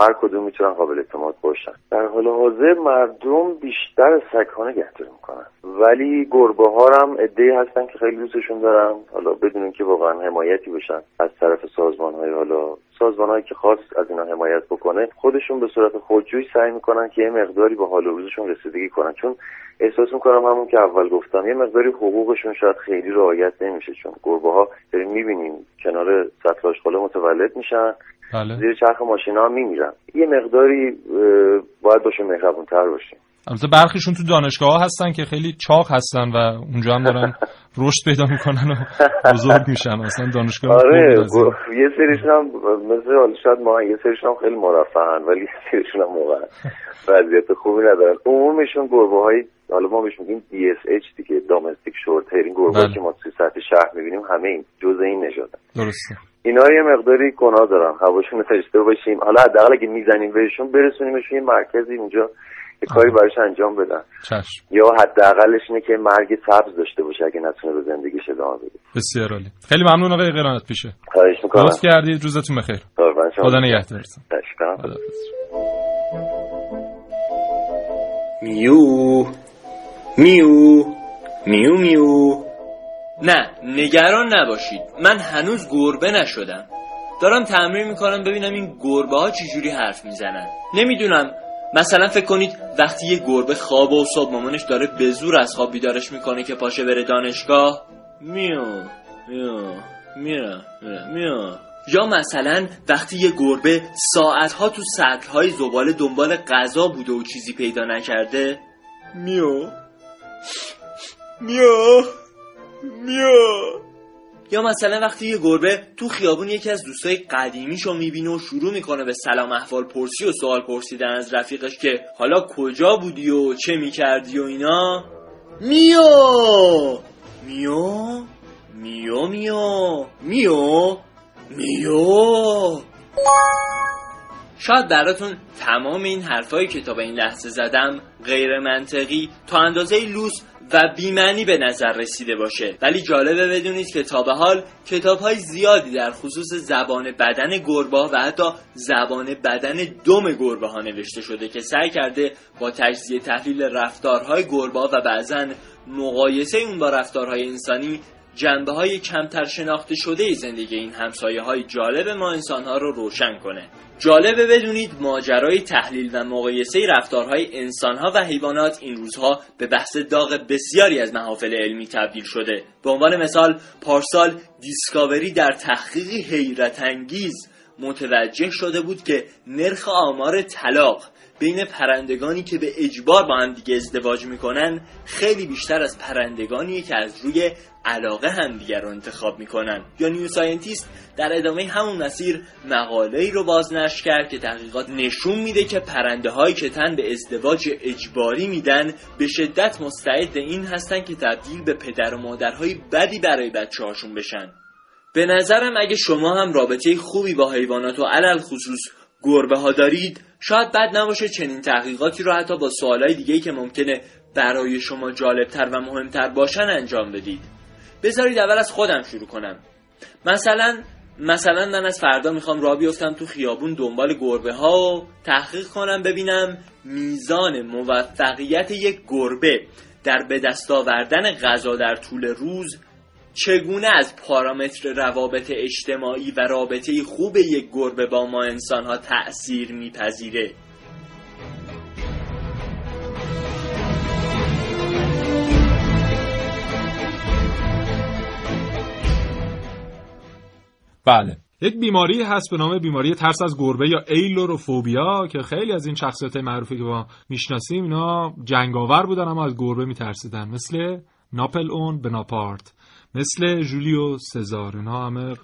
H: هر کدوم می‌تونن قابل اعتماد باشن. در حال حاضر مردم بیشتر سگ ها نگهداری می‌کنن. ولی گربه ها هم عده‌ای هستن که خیلی دوستشون دارن. حالا بدون اینکه واقعا حمایتی بشن از طرف سازمان های حالا سازمان هایی که خواست از اینا حمایت بکنه خودشون به صورت خودجوی سعی می‌کنن که یه مقداری به حال روزشون رسیدگی کنن. چون احساس می‌کنم همون که اول گفتم یه مقداری حقوقشون شاید خیلی رعایت نمیشه چون گربه ها داریم می‌بینیم کنار سطل آشغاله متولد میشن.
G: بله.
H: زیر چرخ ماشینا هم میمیرن. یه مقداری باید باشون مهربون تر باشیم.
G: البته برخیشون تو دانشگاه ها هستن که خیلی چاق هستن و اونجا هم دارن رشد پیدا می‌کنن و بزرگ میشن. اصلا دانشگاه
H: آره. گو- یه سریشون هم مثل شاید ما یه سریشون هم خیلی مرفهن ولی یه سریشون هم واقعا وضعیت خوبی ندارن. عمومشون گربه های حالا ما بهش میگیم DSH دیگه دامستیک شورت هیر گربه. که ما توی سطح شهر می‌بینیم همه این جزء این نژادن
G: درسته.
H: اینا یه مقداری گناه دارن. هواشون تجربه باشیم. حالا حداقل اگه می‌زنیم بهشون برسونیمشون یه مرکزی اونجا یه کاری براش انجام بدن.
G: چشم.
H: یا حداقلش اینه که مرگ سبز داشته باشه اگه نتونه به زندگیش ادامه بده.
G: بسیار عالی. خیلی ممنون آقای قرانت پیشه.
H: خواهش می‌کنم.
G: لطف کردید. روزتون بخیر.
H: قربان شما.
G: خدا نگهدارتون.
E: میو. میو. میو میو. نه نگران نباشید. من هنوز گربه نشدم. دارم تمرین می‌کنم ببینم این گربه ها چجوری حرف می‌زنن. نمی‌دونم. مثلا فکر کنید وقتی یه گربه خوابه و صبح مامانش داره به زور از خواب بیدارش می‌کنه که پاشه بره دانشگاه. میو میو میره میو. یا مثلا وقتی یه گربه ساعتها تو سطلهای زباله دنبال غذا بوده و چیزی پیدا نکرده. میو. میو. میو یا مثلا وقتی یه گربه تو خیابون یکی از دوستای قدیمیشو می‌بینه و شروع می‌کنه به سلام احوال پرسی و سوال پرسیدن از رفیقش که حالا کجا بودی و چه می‌کردی و اینا. میو. میو. میو میو. میو. میو. شاید براتون تمام این حرفایی که تا به این لحظه زدم غیر منطقی تا اندازه لوس و بیمعنی به نظر رسیده باشه. ولی جالبه بدونید که تا به حال کتاب های زیادی در خصوص زبان بدن گربه و حتی زبان بدن دم گربه ها نوشته شده که سعی کرده با تجزیه تحلیل رفتارهای گربه و بعضا مقایسه اون با رفتارهای انسانی جنبه های کمتر شناخته شده زندگی این همسایه های جالب ما انسان ها رو روشن کنه. جالبه بدونید ماجرای تحلیل و مقایسه رفتارهای انسانها و حیوانات این روزها به بحث داغ بسیاری از محافل علمی تبدیل شده. به عنوان مثال پارسال دیسکاوری در تحقیقی حیرت انگیز متوجه شده بود که نرخ آمار طلاق بین پرندگانی که به اجبار با هم دیگه ازدواج می‌کنن خیلی بیشتر از پرندگانی که از روی علاقه همدیگر رو انتخاب می‌کنن. یا New Scientist در ادامه همون مسیر مقاله ای رو بازنشر کرد که تحقیقات نشون میده که پرنده هایی که تن به ازدواج اجباری میدن به شدت مستعد این هستن که تبدیل به پدر و مادرهای بدی برای بچه هاشون بشن. به نظرم اگه شما هم رابطه خوبی با حیوانات و علل خصوص گربه ها دارید شاید بد نباشه چنین تحقیقاتی رو حتی با سوالای دیگه که ممکنه برای شما جالبتر و مهمتر باشن انجام بدید. بذارید اول از خودم شروع کنم. مثلا مثلا من از فردا می‌خوام را بیفتم تو خیابون دنبال گربه ها و تحقیق کنم ببینم میزان موفقیت یک گربه در به دست آوردن غذا در طول روز چگونه از پارامتر روابط اجتماعی و رابطه خوب یک گربه با ما انسان ها تأثیر میپذیره؟
A: بله.
G: یک بیماری هست به نام بیماری ترس از گربه یا ایلوروفوبیا که خیلی از این شخصیت معروفی که ما می‌شناسیم اینا جنگاور بودن اما از گربه میترسیدن. مثل ناپل اون بناپارت مثل جولیو سزار. اینا همه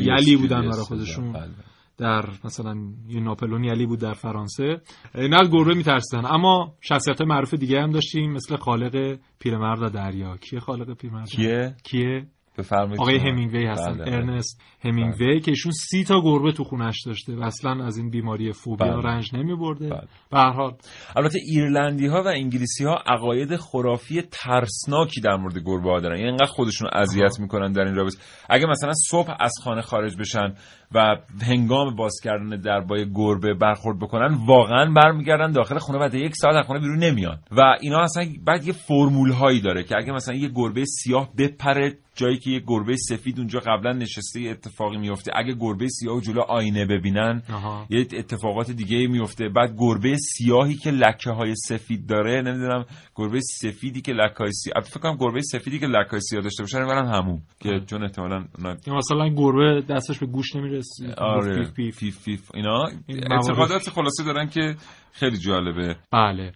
G: یلی بودن برای خودشون.
A: بله.
G: در مثلا یه ناپلون یلی بود در فرانسه. اینا از گربه میترسیدن. اما شخصیت معروف دیگه هم داشتیم مثل خالق پیرمرد دریا. کیه خالق پیرمرد؟
A: کیه؟
G: کیه؟
A: بفرمایید
G: آقای. همینگوی هستن
A: بله، بله.
G: ارنست همینگوی که ایشون سی تا گربه تو خونش داشته و اصلا از این بیماری فوبیا
A: بله.
G: رنج نمی برده
A: بله.
G: به هر حال
A: البته ایرلندی ها و انگلیسی ها عقاید خرافی ترسناکی در مورد گربه ها دارن یعنی اینقدر خودشون اذیت می‌کنن در این رابطه اگه مثلا صبح از خانه خارج بشن و هنگام باز کردن در با گربه برخورد بکنن واقعا برمیگردن داخل خونه بعد یک ساعت از خونه بیرون نمیان. و اینا اصلا بعد یه فرمول هایی داره که اگه مثلا یه گربه سیاه بپره جایی که یه گربه سفید اونجا قبلا نشسته یه اتفاقی میفته. اگه گربه سیاه و جلو آینه ببینن
G: آها.
A: یه اتفاقات دیگه میفته. بعد گربه سیاهی که لکه های سفید داره نمی‌دونم گربه سفیدی که لکه های سیاه فکر کنم گربه سفیدی که لکه های سیاه داشته باشه رو همون که چون احتمالاً
G: مثلا گربه دستش به گوش نمی‌رسه
A: آره.
G: پیف پیف.
A: فیف اینا. اعتقادات خلاصه دارن که خیلی جالبه.
G: بله.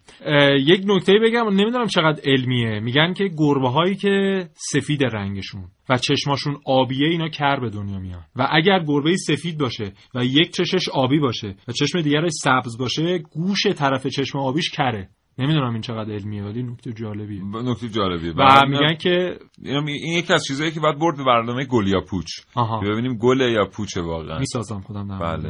G: یک نکته بگم نمی‌دونم چقدر علمیه. میگن که گربه هایی که سفید رنگشون و چشماشون آبیه اینا کر به دنیا میان. و اگر گربه سفید باشه و یک چشش آبی باشه و چشم دیگرش سبز باشه گوش طرف چشم آبیش کره. نمی‌دونم این چقدر علمیه ولی نکته جالبیه.
A: ب- نکته جالبیه.
G: و میگن که
A: این یکی از چیزایی که باید برد به برنامه گل یا پوچ. ببینیم گله یا پوچه واقعا.
G: می‌سازم خودم در
A: بله.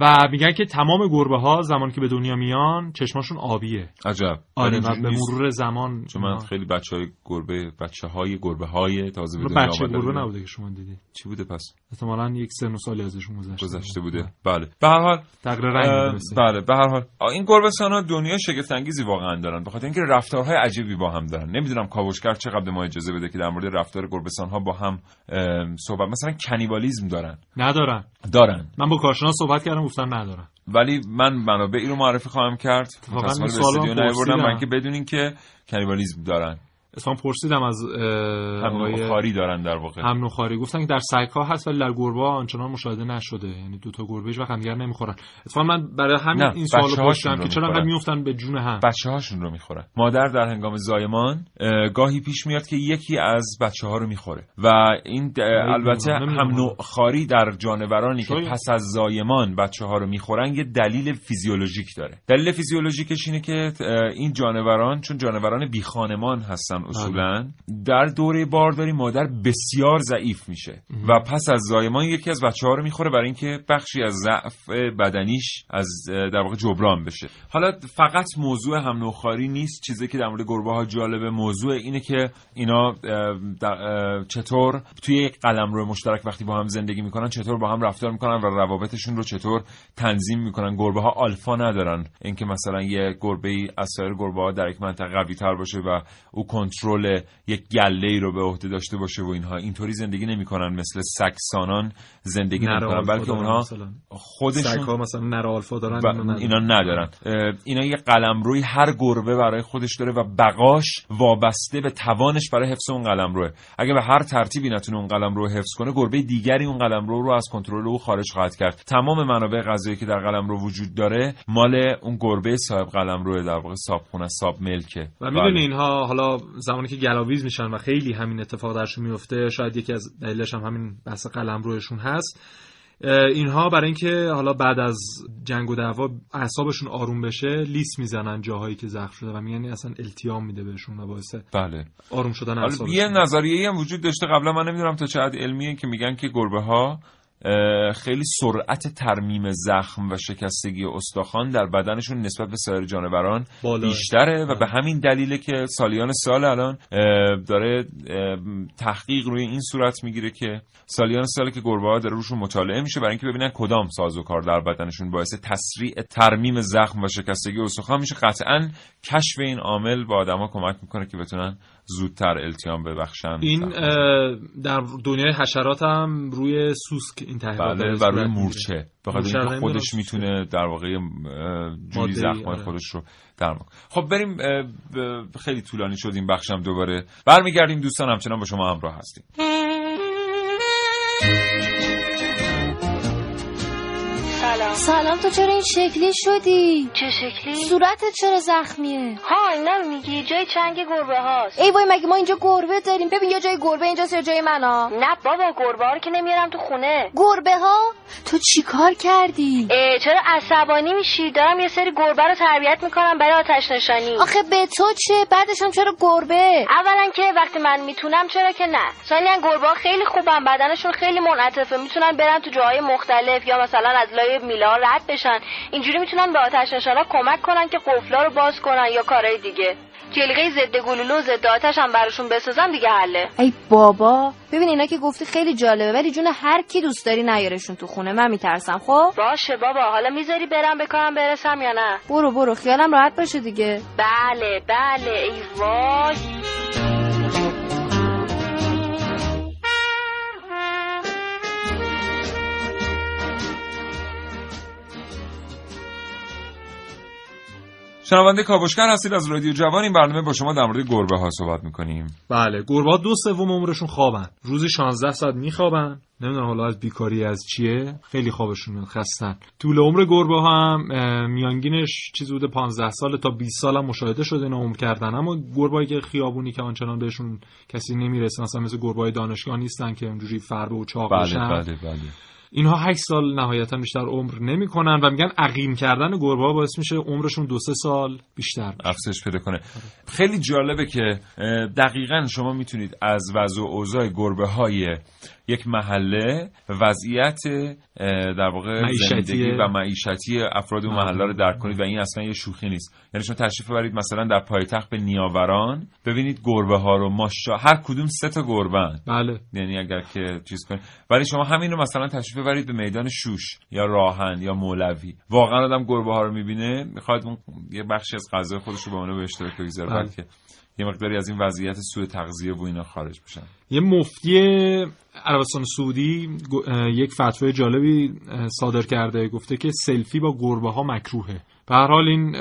G: و میگن که تمام گربه ها زمان که به دنیا میان چشماشون آبیه.
A: عجب.
G: آره
A: ولی
G: و به. مرور زمان
A: چون من خیلی بچه های گربه بچه های گربه های تازه به دنیا
G: بچه گربه. نبوده که شما دیدی.
A: چی بوده پس؟
G: احتمالاً یک سن و سالی ازشون گذشته.
A: گذشته بوده. بله. به هر حال
G: تغییر رنگ.
A: بله به هر حال. این گربستان ها دنیا شگفت انگیزی واقعا دارن به خاطر اینکه رفتارهای عجیبی با هم دارن. نمی‌دونم کاوشگر چقدر به ما اجازه بده که در مورد رفتار گربستان ها با هم صحبت مثلا کنیبالیزم دارن.
G: ندارن.
A: دارن.
G: من با کارشناس صحبت کردم گفتن ندارن.
A: ولی من منابعی رو معرفی خواهم کرد. متاسفانه به
G: سوال
A: استودیو نیاوردم. من که بدونین که کنیبالیزم دارن.
G: اصلا پرسیدم از
A: هم خاری دارن در واقع.
G: هم نخاری گفتن که در ها هست ولی در گربه ها آنچنان مشاهده نشده. یعنی دو تا گربه هیچ وقت همدیگر نمی‌خورن. اتفاقا من برای همین این سوالو پرسیدم که چرا انقدر. میافتن به جون هم؟
A: بچه هاشون رو می‌خورن. مادر در هنگام زایمان اه، گاهی پیش میاد که یکی از بچه ها رو می‌خوره. و این البته. هم نوع خاری در جانورانی که. پس از زایمان بچه ها رو می‌خورن یه دلیل فیزیولوژیک داره. دلیل فیزیولوژیکش اینه که این جانوران چون جانوران بی خانمان هستن اصولا در دوره بارداری مادر بسیار ضعیف میشه و پس از زایمان یکی از بچه ها رو می‌خوره برای اینکه بخشی از ضعف بدنیش از در واقع جبران بشه. حالا فقط موضوع هم نوخاری نیست. چیزی که در مورد گربه ها جالبه موضوع اینه که اینا چطور توی یک قلم رو مشترک وقتی با هم زندگی می‌کنن چطور با هم رفتار می‌کنن و روابطشون رو چطور تنظیم می‌کنن. گربه ها آلفا ندارن اینکه مثلا یه گربه ای از سایر گربه ها در یک منطقه قوی تر باشه و او کنترل یک گله ای رو به عهده داشته باشه و اینها. اینطوری زندگی نمی‌کنن مثل سکسانان زندگی نمی‌کنن. بلکه اونها خودشون
G: ها مثلا نر آلفا دارن
A: اینا ندارن. اینا یه قلمروی هر گربه برای خودش داره و بقاش وابسته به توانش برای حفظ اون قلمروه. اگه به هر ترتیبی نتونه اون قلمرو حفظ کنه گربه دیگری اون قلمرو رو از کنترل او خارج خواهد کرد. تمام منابع غذایی که در قلمرو وجود داره مال اون گربه صاحب قلمرو در واقع صابخونه صاب ملکه.
G: و می‌دونی بله. اینها حالا زمانی که گلاویز میشن و خیلی همین اتفاق درشون میفته شاید یکی از دلیلش هم همین بحث قلمروشون هست. اینها برای اینکه حالا بعد از جنگ و دعوا اعصابشون آروم بشه لیس می‌زنن جاهایی که زخم شده و میگن اصلا التیام میده بهشون و باعث
A: بله.
G: آروم شدن اعصابشون.
A: یه نظریه هم وجود داشته قبلا من نمی‌دونم تا چه حد علمیه که میگن که گربه ها خیلی سرعت ترمیم زخم و شکستگی استخوان در بدنشون نسبت به سایر جانوران بیشتره و به همین دلیله که سالیان سال الان داره تحقیق روی این صورت می‌گیره که سالیان سال که گربه ها داره روشون مطالعه میشه برای اینکه ببینن کدام ساز و کار در بدنشون باعث تسریع ترمیم زخم و شکستگی استخوان میشه. قطعا کشف این عامل به آدما کمک می‌کنه که بتونن زودتر التیام ببخشن.
G: این در دنیای حشرات هم روی سوسک این
A: بله و روی مورچه. به خاطر اینکه خودش می‌تونه در واقع جوری زخمای آره. خودش رو درمان خب بریم خیلی طولانی شد این بخشم دوباره. برمیگردیم دوستان همچنان با شما همراه هستیم.
I: سلام تو چرا این شکلی شدی؟
J: چه شکلی؟
I: صورتت چرا زخمیه؟
J: ها اینا میگی جای چنگ گربه هاست.
I: ای وای مگه ما اینجا گربه داریم؟ ببین یا جای گربه اینجا یا جای منا
J: نه بابا گربه ها رو که نمیارم تو خونه.
I: گربه ها؟ تو چیکار کردی؟
J: ای چرا عصبانی میشی؟ دارم یه سری گربه رو تربیت می‌کنم برای آتش نشانی.
I: آخه به تو چه؟ بعدش هم چرا گربه؟
J: اولا که وقتی من می‌تونم چرا که نه. ثانیا گربه ها خیلی خوبن بدنشون خیلی منعطفه. می‌تونن برن تو جاهای مختلف یا مثلا از لای رد بشن. اینجوری می‌تونن به آتش نشانا کمک کنن که قفلا رو باز کنن یا کارهای دیگه. جلگه ضد گلوله و ضد آتش هم براشون بسازن دیگه حله.
I: ای بابا ببین اینا که گفتی خیلی جالبه ولی جون هر کی دوست داری نیارشون تو خونه من میترسم خب؟
J: باشه بابا حالا می‌ذاری برم بکنم برسم یا نه؟
I: برو برو خیالم راحت باشه دیگه.
J: بله بله ای وای.
A: شنونده کاوشگر هستید از رادیو جوان. این برنامه با شما در مورد گربه ها صحبت می‌کنیم.
G: بله گربه ها دو سوم عمرشون خوابن. روزی 16 ساعت میخوابن. نمی‌دونم حالا از بیکاری از چیه. خیلی خوابشون میاد خستن. طول عمر گربه ها هم میانگینش چیزی بوده 15 سال تا 20 سال هم مشاهده شده اینا عمر کردن. اما گربه‌ای که خیابونی که آنچنان بهشون کسی نمی‌رسه مثلا مثل گربه دانشگاه نیستن که اونجوری فربه و چاق
A: بله بله بله.
G: اینها 8 سال نهایتا بیشتر عمر نمی‌کنن و میگن عقیم کردن گربه ها باعث میشه عمرشون دو سه سال بیشتر
A: افزایش پیدا کنه. خیلی جالبه که دقیقا شما می‌تونید از وضع اوضاع گربه های یک محله وضعیت در واقع زندگی و معیشتی افراد اون محله رو درک کنید و این اصلا یه شوخی نیست. یعنی شما تشریف ببرید مثلا در پایتخت به نیاوران ببینید گربه ها رو ماشا هر کدوم سه تا گربه
G: بله.
A: یعنی اگر که چیز کنید. ولی شما همین رو مثلا تشریف ببرید به میدان شوش یا راهن یا مولوی. واقعا آدم گربه ها رو می‌بینه می‌خواد اون یه بخشی از غذای خودش رو به اونها به اشتراک بگذاره. بله. یه مقداری از این وضعیت سوء تغذیه و اینا خارج بشن.
G: یه مفتی عربستان سعودی یک فتوای جالبی صادر کرده گفته که سلفی با گربه ها مکروهه. به هر حال این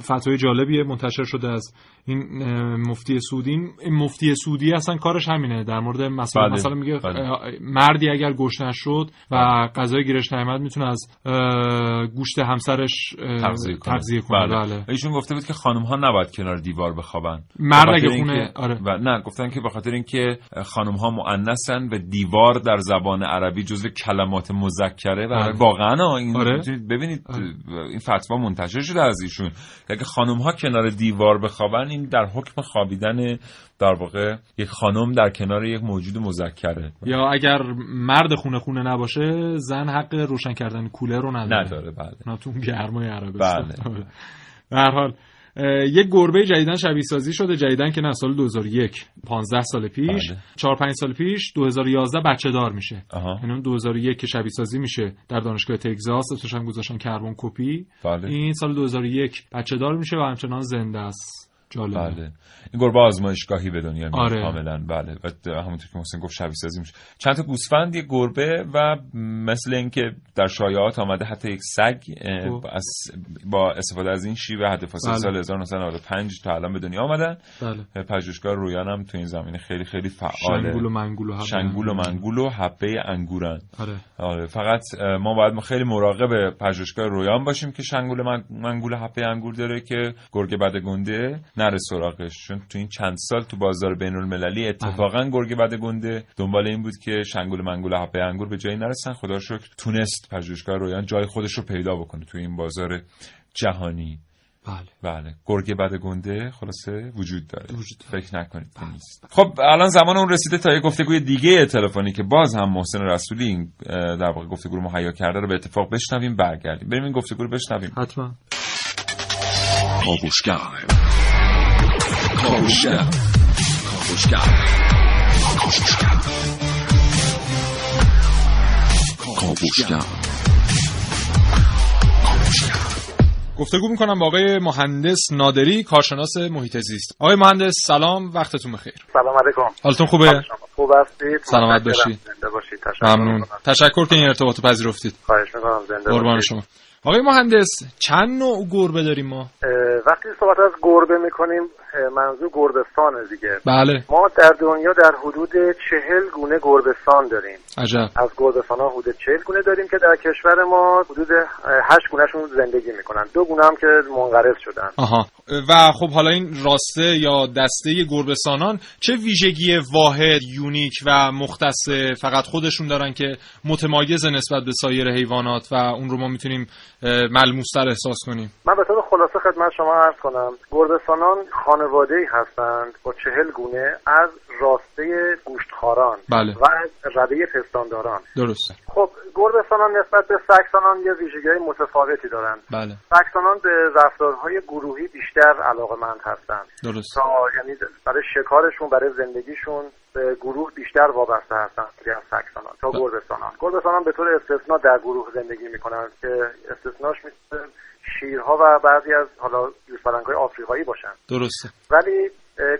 G: فتوای جالبیه منتشر شده از این مفتی سعودی این مفتی سعودی اصلا کارش همینه در مورد مثلا بله. مثلا میگه بله. مردی اگر گشنش شد و غذای گیرش نیامد می‌تونه از گوشت همسرش تغذیه کنه بله. بله.
A: ایشون گفته بود که خانم ها نباید کنار دیوار بخوابن
G: مرد اگه خونه آره
A: و نه گفتن که به خاطر اینکه خانم ها مؤنثن و دیوار در زبان عربی جزو کلمات مذکره و
G: بله.
A: واقعا این
G: آره.
A: ببینید
G: آره.
A: این فتوا منتشر شده از ایشون. اگه خانم ها کنار دیوار بخوابن این در حکم خوابیدن در واقع یک خانم در کنار یک موجود مذکره.
G: یا اگر مرد خونه خونه نباشه زن حق روشن کردن کولر رو نداره.
A: نداره بله.
G: اونا تو گرمای عربستان.
A: بله.
G: به حال یک گربه جدیدن شبیه سازی شده جدیدن که نه سال 2001 15 سال پیش
A: بله.
G: 4 5 سال پیش 2011 بچه دار میشه. یعنی اون 2001 که شبیه سازی میشه در دانشگاه تگزاس اسمش هم گذاشتن کربن کپی
A: بله.
G: این سال 2001 بچه دار میشه و همچنان زنده است جالبه.
A: بله. این گربه آزمایشگاهی به دنیا میاد
G: آره.
A: کاملا. بله. و همونطور که محسن گفت شبیه سازی میشه. چند تا گوسفند یه گربه و مثل اینکه در شایعات آمده حتی یک سگ
G: خب.
A: با, استفاده از این شیوه حد فاصله
G: بله.
A: سال 1995 تا الان به دنیا آمدن.
G: بله.
A: پژوهشگاه رویان هم تو این زمینه خیلی خیلی فعاله.
G: شنگول و منگول و حبه.
A: شنگول و. منگول و حبه انگورن.
G: آره.
A: آره. فقط ما باید ما خیلی مراقب پژوهشگاه رویان باشیم که شنگول من- منگول حبه انگور داره که گرگ بدگنده نره سراغش. چون تو این چند سال تو بازار بین المللی اتفاقا گرگ بدگنده دنبال این بود که شنگول منگول حبه انگور به جایی نرسن. خدا شکر تونست پژوهشگاه رویان جای خودش رو پیدا بکنه تو این بازار جهانی.
G: بله.
A: بله. گرگ بدگنده خلاصه وجود داره.
G: وجود
A: فکر نکنید که نیست. خب الان زمان اون رسیده تا یه گفتگوی دیگه تلفنی که باز هم محسن رسولی این در واقع گفتگو رو مهیا کرده رو به اتفاق بشنویم برگردیم. بریم این گفتگو رو بشنویم.
G: حتما.
F: کاوشگر کاوشگر کاوشگر کاوشگر
G: گفتگو می‌کنم با آقای مهندس نادری کارشناس محیط زیست. آقای مهندس سلام وقتتون بخیر.
K: سلام علیکم.
G: حالتون خوبه؟
K: خوب هستید؟
G: سلامت. باشید. ممنون. تشکر که این ارتباط پذیرفتید.
K: خواهش می‌کنم. زنده
G: قربان
K: باشید
G: شما. آقای مهندس چند نوع گربه داریم ما؟
K: وقتی صحبت از گربه می‌کنیم منظور گربستانه دیگه.
G: بله.
K: ما در دنیا در حدود چهل گونه گربستان داریم.
G: عجب.
K: از گربستان ها حدود چهل گونه داریم که در کشور ما حدود هشت گونهشون زندگی می‌کنن. دو گونه هم که منقرض شدن.
G: آها. و خب حالا این راسته یا دسته گربستانان چه ویژگی واحد یونیک و مختص فقط خودشون دارن که متمایز نسبت به سایر حیوانات و اون رو ما می‌تونیم ملموستر احساس کنیم؟
K: من به طور خلاصه خدمت شما عرض کنم. گربستانان خانواده ای هستند با چهل گونه از راسته گوشتخواران
G: بله.
K: و از رده پستانداران.
G: درسته.
K: خب گربستانان نسبت به سکسانان یه ویژگی متفاوتی دارند
G: بله.
K: سکسانان به رفتارهای گروهی بیشتر علاقمند هستند
G: درست.
K: تا یعنی برای شکارشون برای زندگیشون به گروه بیشتر وابسته هستند از سکسانان تا
G: بله.
K: گربستانان گربستانان به طور استثنا در گروه زندگی می‌کنند که استثناش می‌تونه شیرها و بعضی از حالا یوزپلنگهای آفریقایی باشن.
G: درسته.
K: ولی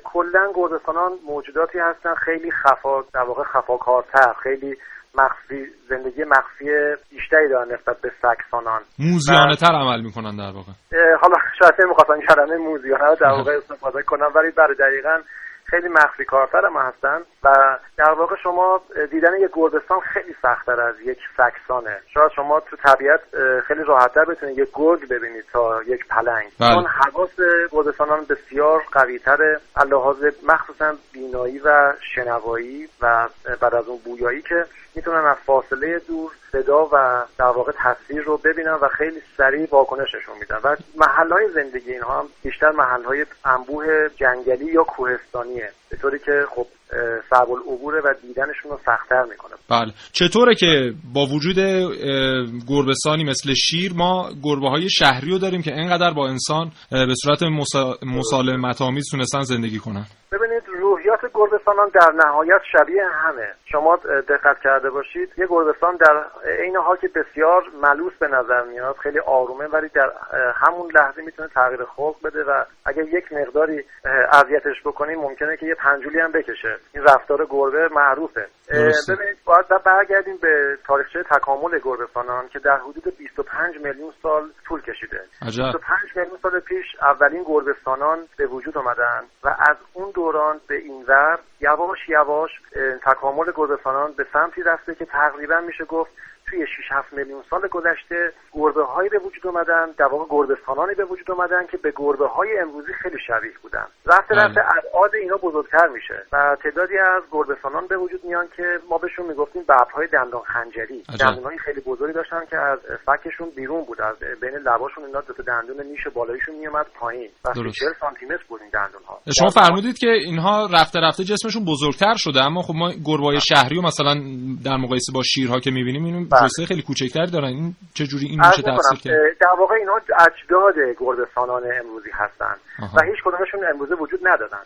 K: کلا گربستانان موجوداتی هستن خیلی خفا در واقع خفاکارتر خیلی مخفی زندگی مخفی بیشتری دارن نسبت به سکسانان.
G: موزیانه تر عمل می‌کنن در واقع.
K: حالا شاید نمی‌خواستم کلمه موزیانه رو در واقع استفاده کنم ولی برای دقیقا خیلی مخفی کارتر ما هستن و در واقع شما دیدن یک گربستان خیلی سختتر از یک سکسانه. شاید شما تو طبیعت خیلی راحتتر بتونید یک گرگ ببینید تا یک پلنگ.
G: بله.
K: چون حواس گربستانان بسیار قویتره لحاظ مخصوصا بینایی و شنوایی و بعد از اون بویایی که می‌تونن از فاصله دور صدا و در واقع تصویر رو ببینن و خیلی سریع واکنششون میدن و محلهای زندگی اینها هم بیشتر محلهای انبوه جنگلی یا کوهستانیه. به طوری که خب صعب العبوره و دیدنشون رو سختتر می‌کنه.
G: بله. چطوره که با وجود گربستانی مثل شیر ما گربه های شهری رو داریم که اینقدر با انسان به صورت مسا- مسالمت آمیز تونستن زندگی کنن؟
K: ببینید روحیات گربستانان در نهایت شبیه همه. شما دقت کرده باشید یه گربستان در عین حال که بسیار ملوس به نظر میاد خیلی آرومه ولی در همون لحظه می‌تونه تغییر خلق بده و اگر یک مقداری اذیتش بکنیم ممکنه که یه پنجولی هم بکشه. این رفتار گربه معروفه. ببینید باید برگردیم به تاریخچه تکامل گربستانان که در حدود 25 میلیون سال طول کشیده.
G: عجب.
K: 25 میلیون سال پیش اولین گربستانان به وجود آمدن و از اون دوران به این ور یواش یواش اه، تکامل گربستانان به سمتی رفته که تقریبا میشه گفت توی 6 7 میلیون سال گذشته گربه هایی به وجود اومدن در واقع گربه‌سانانی به وجود اومدن که به گربه های امروزی خیلی شبیه بودن رفته
G: بله.
K: رفته ابعاد اینا بزرگتر میشه و تعدادی از گربه‌سانان به وجود میان که ما بهشون می‌گفتیم ببرهای دندان خنجری
G: عجب.
K: دندونای خیلی بزرگی داشتن که از فکشون بیرون بود از بین لباشون اینا دو تا دندون نیش بالاییشون میومد پایین و
G: درست.
K: 40 سانتی متر بود این دندون ها
G: شما فرمودید که اینها رفته رفته جسمشون بزرگتر شده اما خب ما گربه‌های شهری و مثلا در مقایسه با شیرها که می‌بینیم این جثه خیلی کوچکتری دارن. این چه جوری این میشه تفسیر کرد؟
K: در واقع اینها اجداد گربه‌سانان امروزی هستند
G: آها.
K: و هیچ کدومشون امروزه وجود ندارن.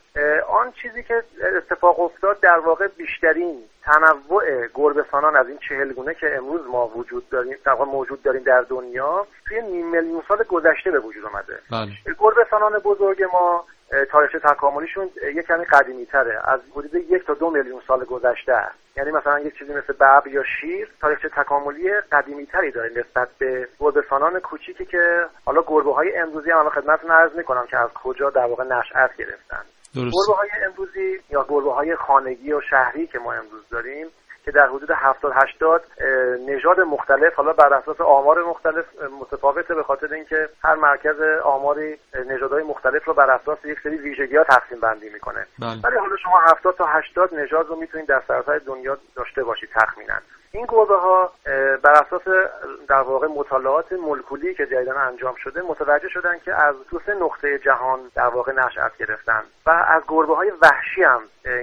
K: آن چیزی که اتفاق افتاد در واقع بیشترین تنوع گربه‌سانان از این چهل گونه که امروز ما وجود داریم در موجود داریم در دنیا توی نیم میلیون سال گذشته به وجود آمده
G: بله.
K: گربه‌سانان بزرگ ما تاریخ تکاملیشون یک کمی قدیمی تره از حدود یک تا دو میلیون سال گذشته است. یعنی مثلا یک چیزی مثل ببر یا شیر تاریخ تکاملی قدیمی تری داره نسبت به گربه‌سانان کوچیکی که حالا گربه های امروزی هم خدمتتون عرض می‌کنم که از کجا در واقع نشأت گرفتن.
G: درست.
K: گربه های امروزی یا گربه های خانگی و شهری که ما امروز داریم که در حدود 70 80 نژاد مختلف حالا بر اساس آمار مختلف متفاوته به خاطر اینکه هر مرکز آماری نژادهای مختلف رو بر اساس یک سری ویژگی ها تقسیم بندی می‌کنه.
G: بله.
K: ولی حالا شما 70 تا 80 نژاد رو می‌تونید در سراسر دنیا داشته باشید تخمینا. این گربه ها بر اساس در واقع مطالعات مولکولی که جدیدا انجام شده متوجه شدن که از دو سه نقطه جهان در واقع نشأت گرفتن و از گربه های وحشی هم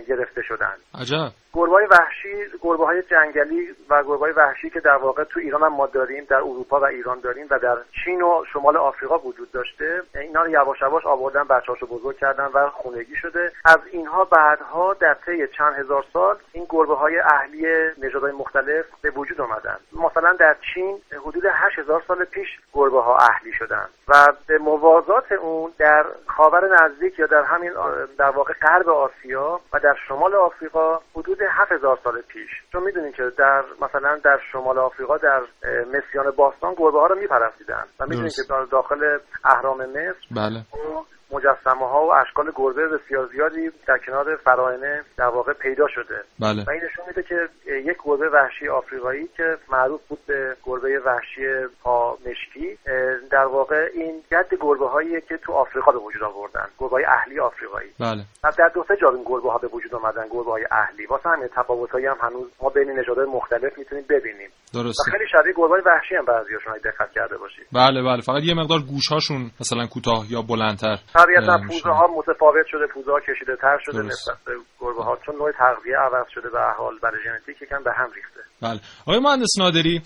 K: گرفته شدن.
G: عجب.
K: گربه های وحشی گربه های جنگلی و گربه های وحشی که در واقع تو ایران هم ما داریم در اروپا و ایران داریم و در چین و شمال آفریقا وجود داشته. اینا رو یواش یواش آوردن بچه‌هاشو بزرگ کردن و خونگی شده. از اینها بعدها در طی چند هزار سال این گربه های اهلی نژادهای مختلف به وجود آمدن. مثلا در چین حدود 8000 سال پیش گربه ها اهلی شدن و به موازات اون در خاور نزدیک یا در همین در واقع غرب آسیا و در شمال آفریقا حدود 7000 سال پیش. چون می‌دونید که در مثلا در شمال آفریقا در مصریان باستان گربه ها رو میپرستیدن. و می‌دونید که. در داخل اهرام مصر
G: بله.
K: مجسمه ها و اشکال گربه بسیار زیادی در کنار فراینه در واقع پیدا شده.
G: بله.
K: و این نشون میده که یک گربه وحشی آفریقایی که معروف بود به گربه وحشی پا مشکی در واقع این جد گربه هاییه که تو آفریقا به وجود آوردن گربه های اهلی آفریقایی.
G: بله.
K: و در دو سه جا این گربه ها به وجود آمدن گربه های اهلی. واسه همین تفاوت هم هنوز ما بین نژادهای مختلف می‌تونیم ببینیم. و
G: درسته
K: خیلی شبیه گربه های وحشی هم بعضیاشون دقت کرده باشید.
G: بله بله. فقط یه مقدار گوشهاشون مثلا کوتاه یا بلندتر.
K: طبیعتا پوزه. ها متفاوت شده پوزه ها کشیده تر شده. نسبت به گربه ها چون نوع تغذیه عوض شده به حال برای ژنتیک یکم به هم ریخته.
G: بله. آقای مهندس نادری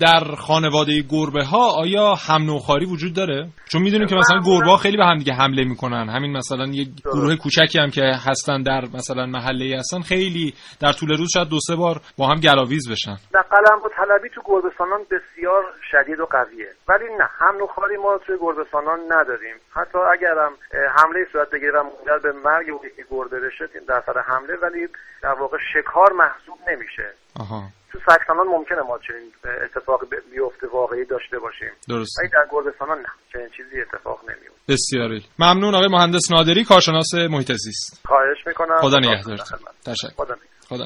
G: در خانواده گربه ها آیا هم نوخاری وجود داره؟ چون می‌دونیم که مثلا گربه ها خیلی به هم دیگه حمله می‌کنن. همین مثلا یک گروه کوچکی هم که هستن در مثلا محله ای هستن خیلی در طول روز شاید دو سه بار با هم گلاویز بشن.
K: در قلم و طلبی تو گربهسانان بسیار شدید و قویه. ولی نه هم نوخاری ما توی گربهسانان نداریم. حتی اگرم اه، حمله صورت بگیره و منجر به مرگ اون یکی گربه بشه در سر حمله ولی در واقع شکار محسوب نمیشه.
G: آها.
K: تو سکسانان ممکنه ما چنین اتفاق بیفته واقعی داشته باشیم.
G: درست
K: ولی در گربهسانان نه چنین چیزی اتفاق نمیفته
G: بسیاری ممنون آقای مهندس نادری کارشناس محیط زیست.
K: خواهش می‌کنم.
G: خدا نگهدارتون تشکر.
K: خدا
G: خدا.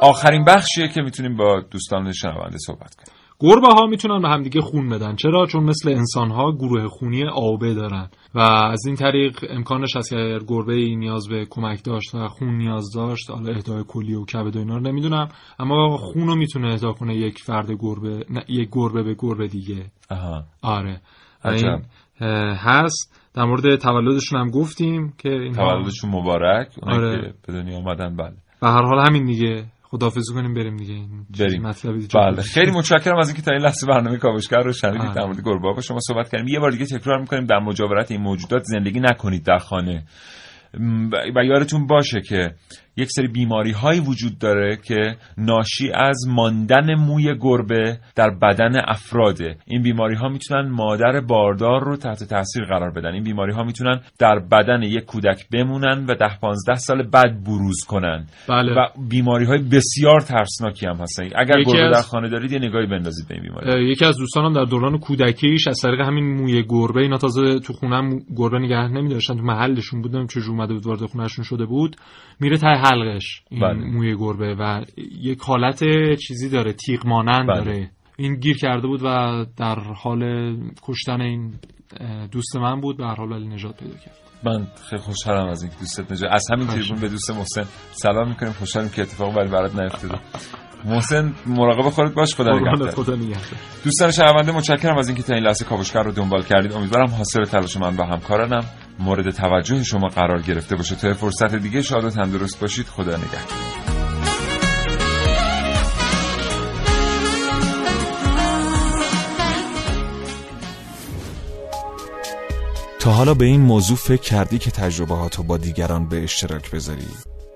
A: آخرین بخشیه که می‌تونیم با دوستان شنونده صحبت کنیم.
G: گربه ها می‌تونن به همدیگه خون بدن. چرا؟ چون مثل انسان ها گروه خونی آبه دارن و از این طریق امکانش هست که اگر گربه ای نیاز به کمک داشت و خون نیاز داشت حالا اهدای کلی و کبد و اینا رو نمی‌دونم اما خون رو می‌تونه اهدا کنه یک فرد گربه نه یک گربه به گربه دیگه.
A: آها.
G: آره. این هست. در مورد تولدشون هم گفتیم که اینها
A: تولدشون مبارک. اونایی
G: آره.
A: که به دنیا اومدن بله.
G: به هر حال همین دیگه. خداحافظی کنیم بریم دیگه.
A: بریم.
G: مطلبی
A: بله. خیلی متشکرم از اینکه تا این لحظه برنامه کاوشگر رو شنیدید. در مورد گربه با شما صحبت کردیم. یه بار دیگه تکرار می‌کنیم. در مجاورت این موجودات زندگی نکنید در خانه. و یادتون باشه که یک سری بیماری هایی وجود داره که ناشی از ماندن موی گربه در بدن افراده این بیماری ها می‌تونن مادر باردار رو تحت تاثیر قرار بدن. این بیماری ها می‌تونن در بدن یک کودک بمونن و ده 15 سال بعد بروز کنن.
G: بله.
A: و بیماری های بسیار ترسناکی هم هستن. اگر گربه در خانه دارید یه نگاهی بندازید به این بیماری.
G: یکی از دوستانم در دوران کودکیش از طریق همین موی گربه اینا تازه تو خونم گربه نگه نمیداشتن تو محلشون بودم چجور اومده بود وارد خونهشون شده بود. میره ته حلقش این
A: بله.
G: موی گربه و یک حالت چیزی داره تیغ مانند
A: بله.
G: داره. این گیر کرده بود و در حال کشتن این دوست من بود به هر حال ولی نجات پیدا کرد.
A: من خیلی خوشحالم از اینکه دوستت نجات از همین تریبون به دوست محسن سلام می‌کنیم. خوشحالیم که اتفاق ولی برات نیفتاده. محسن مراقب خودت باش خدا نگهدار.
G: خدا نگهدار.
A: دوستان شنونده متشکرم از اینکه تا این لحظه کاوشگر رو دنبال کردید. امیدوارم حاصل تلاش من و همکارانم مورد توجه شما قرار گرفته باشه. تا فرصت دیگه شاد و تندرست باشید. خدا نگهدار.
L: تا حالا به این موضوع فکر کردی که تجربهاتو با دیگران به اشتراک بذاری؟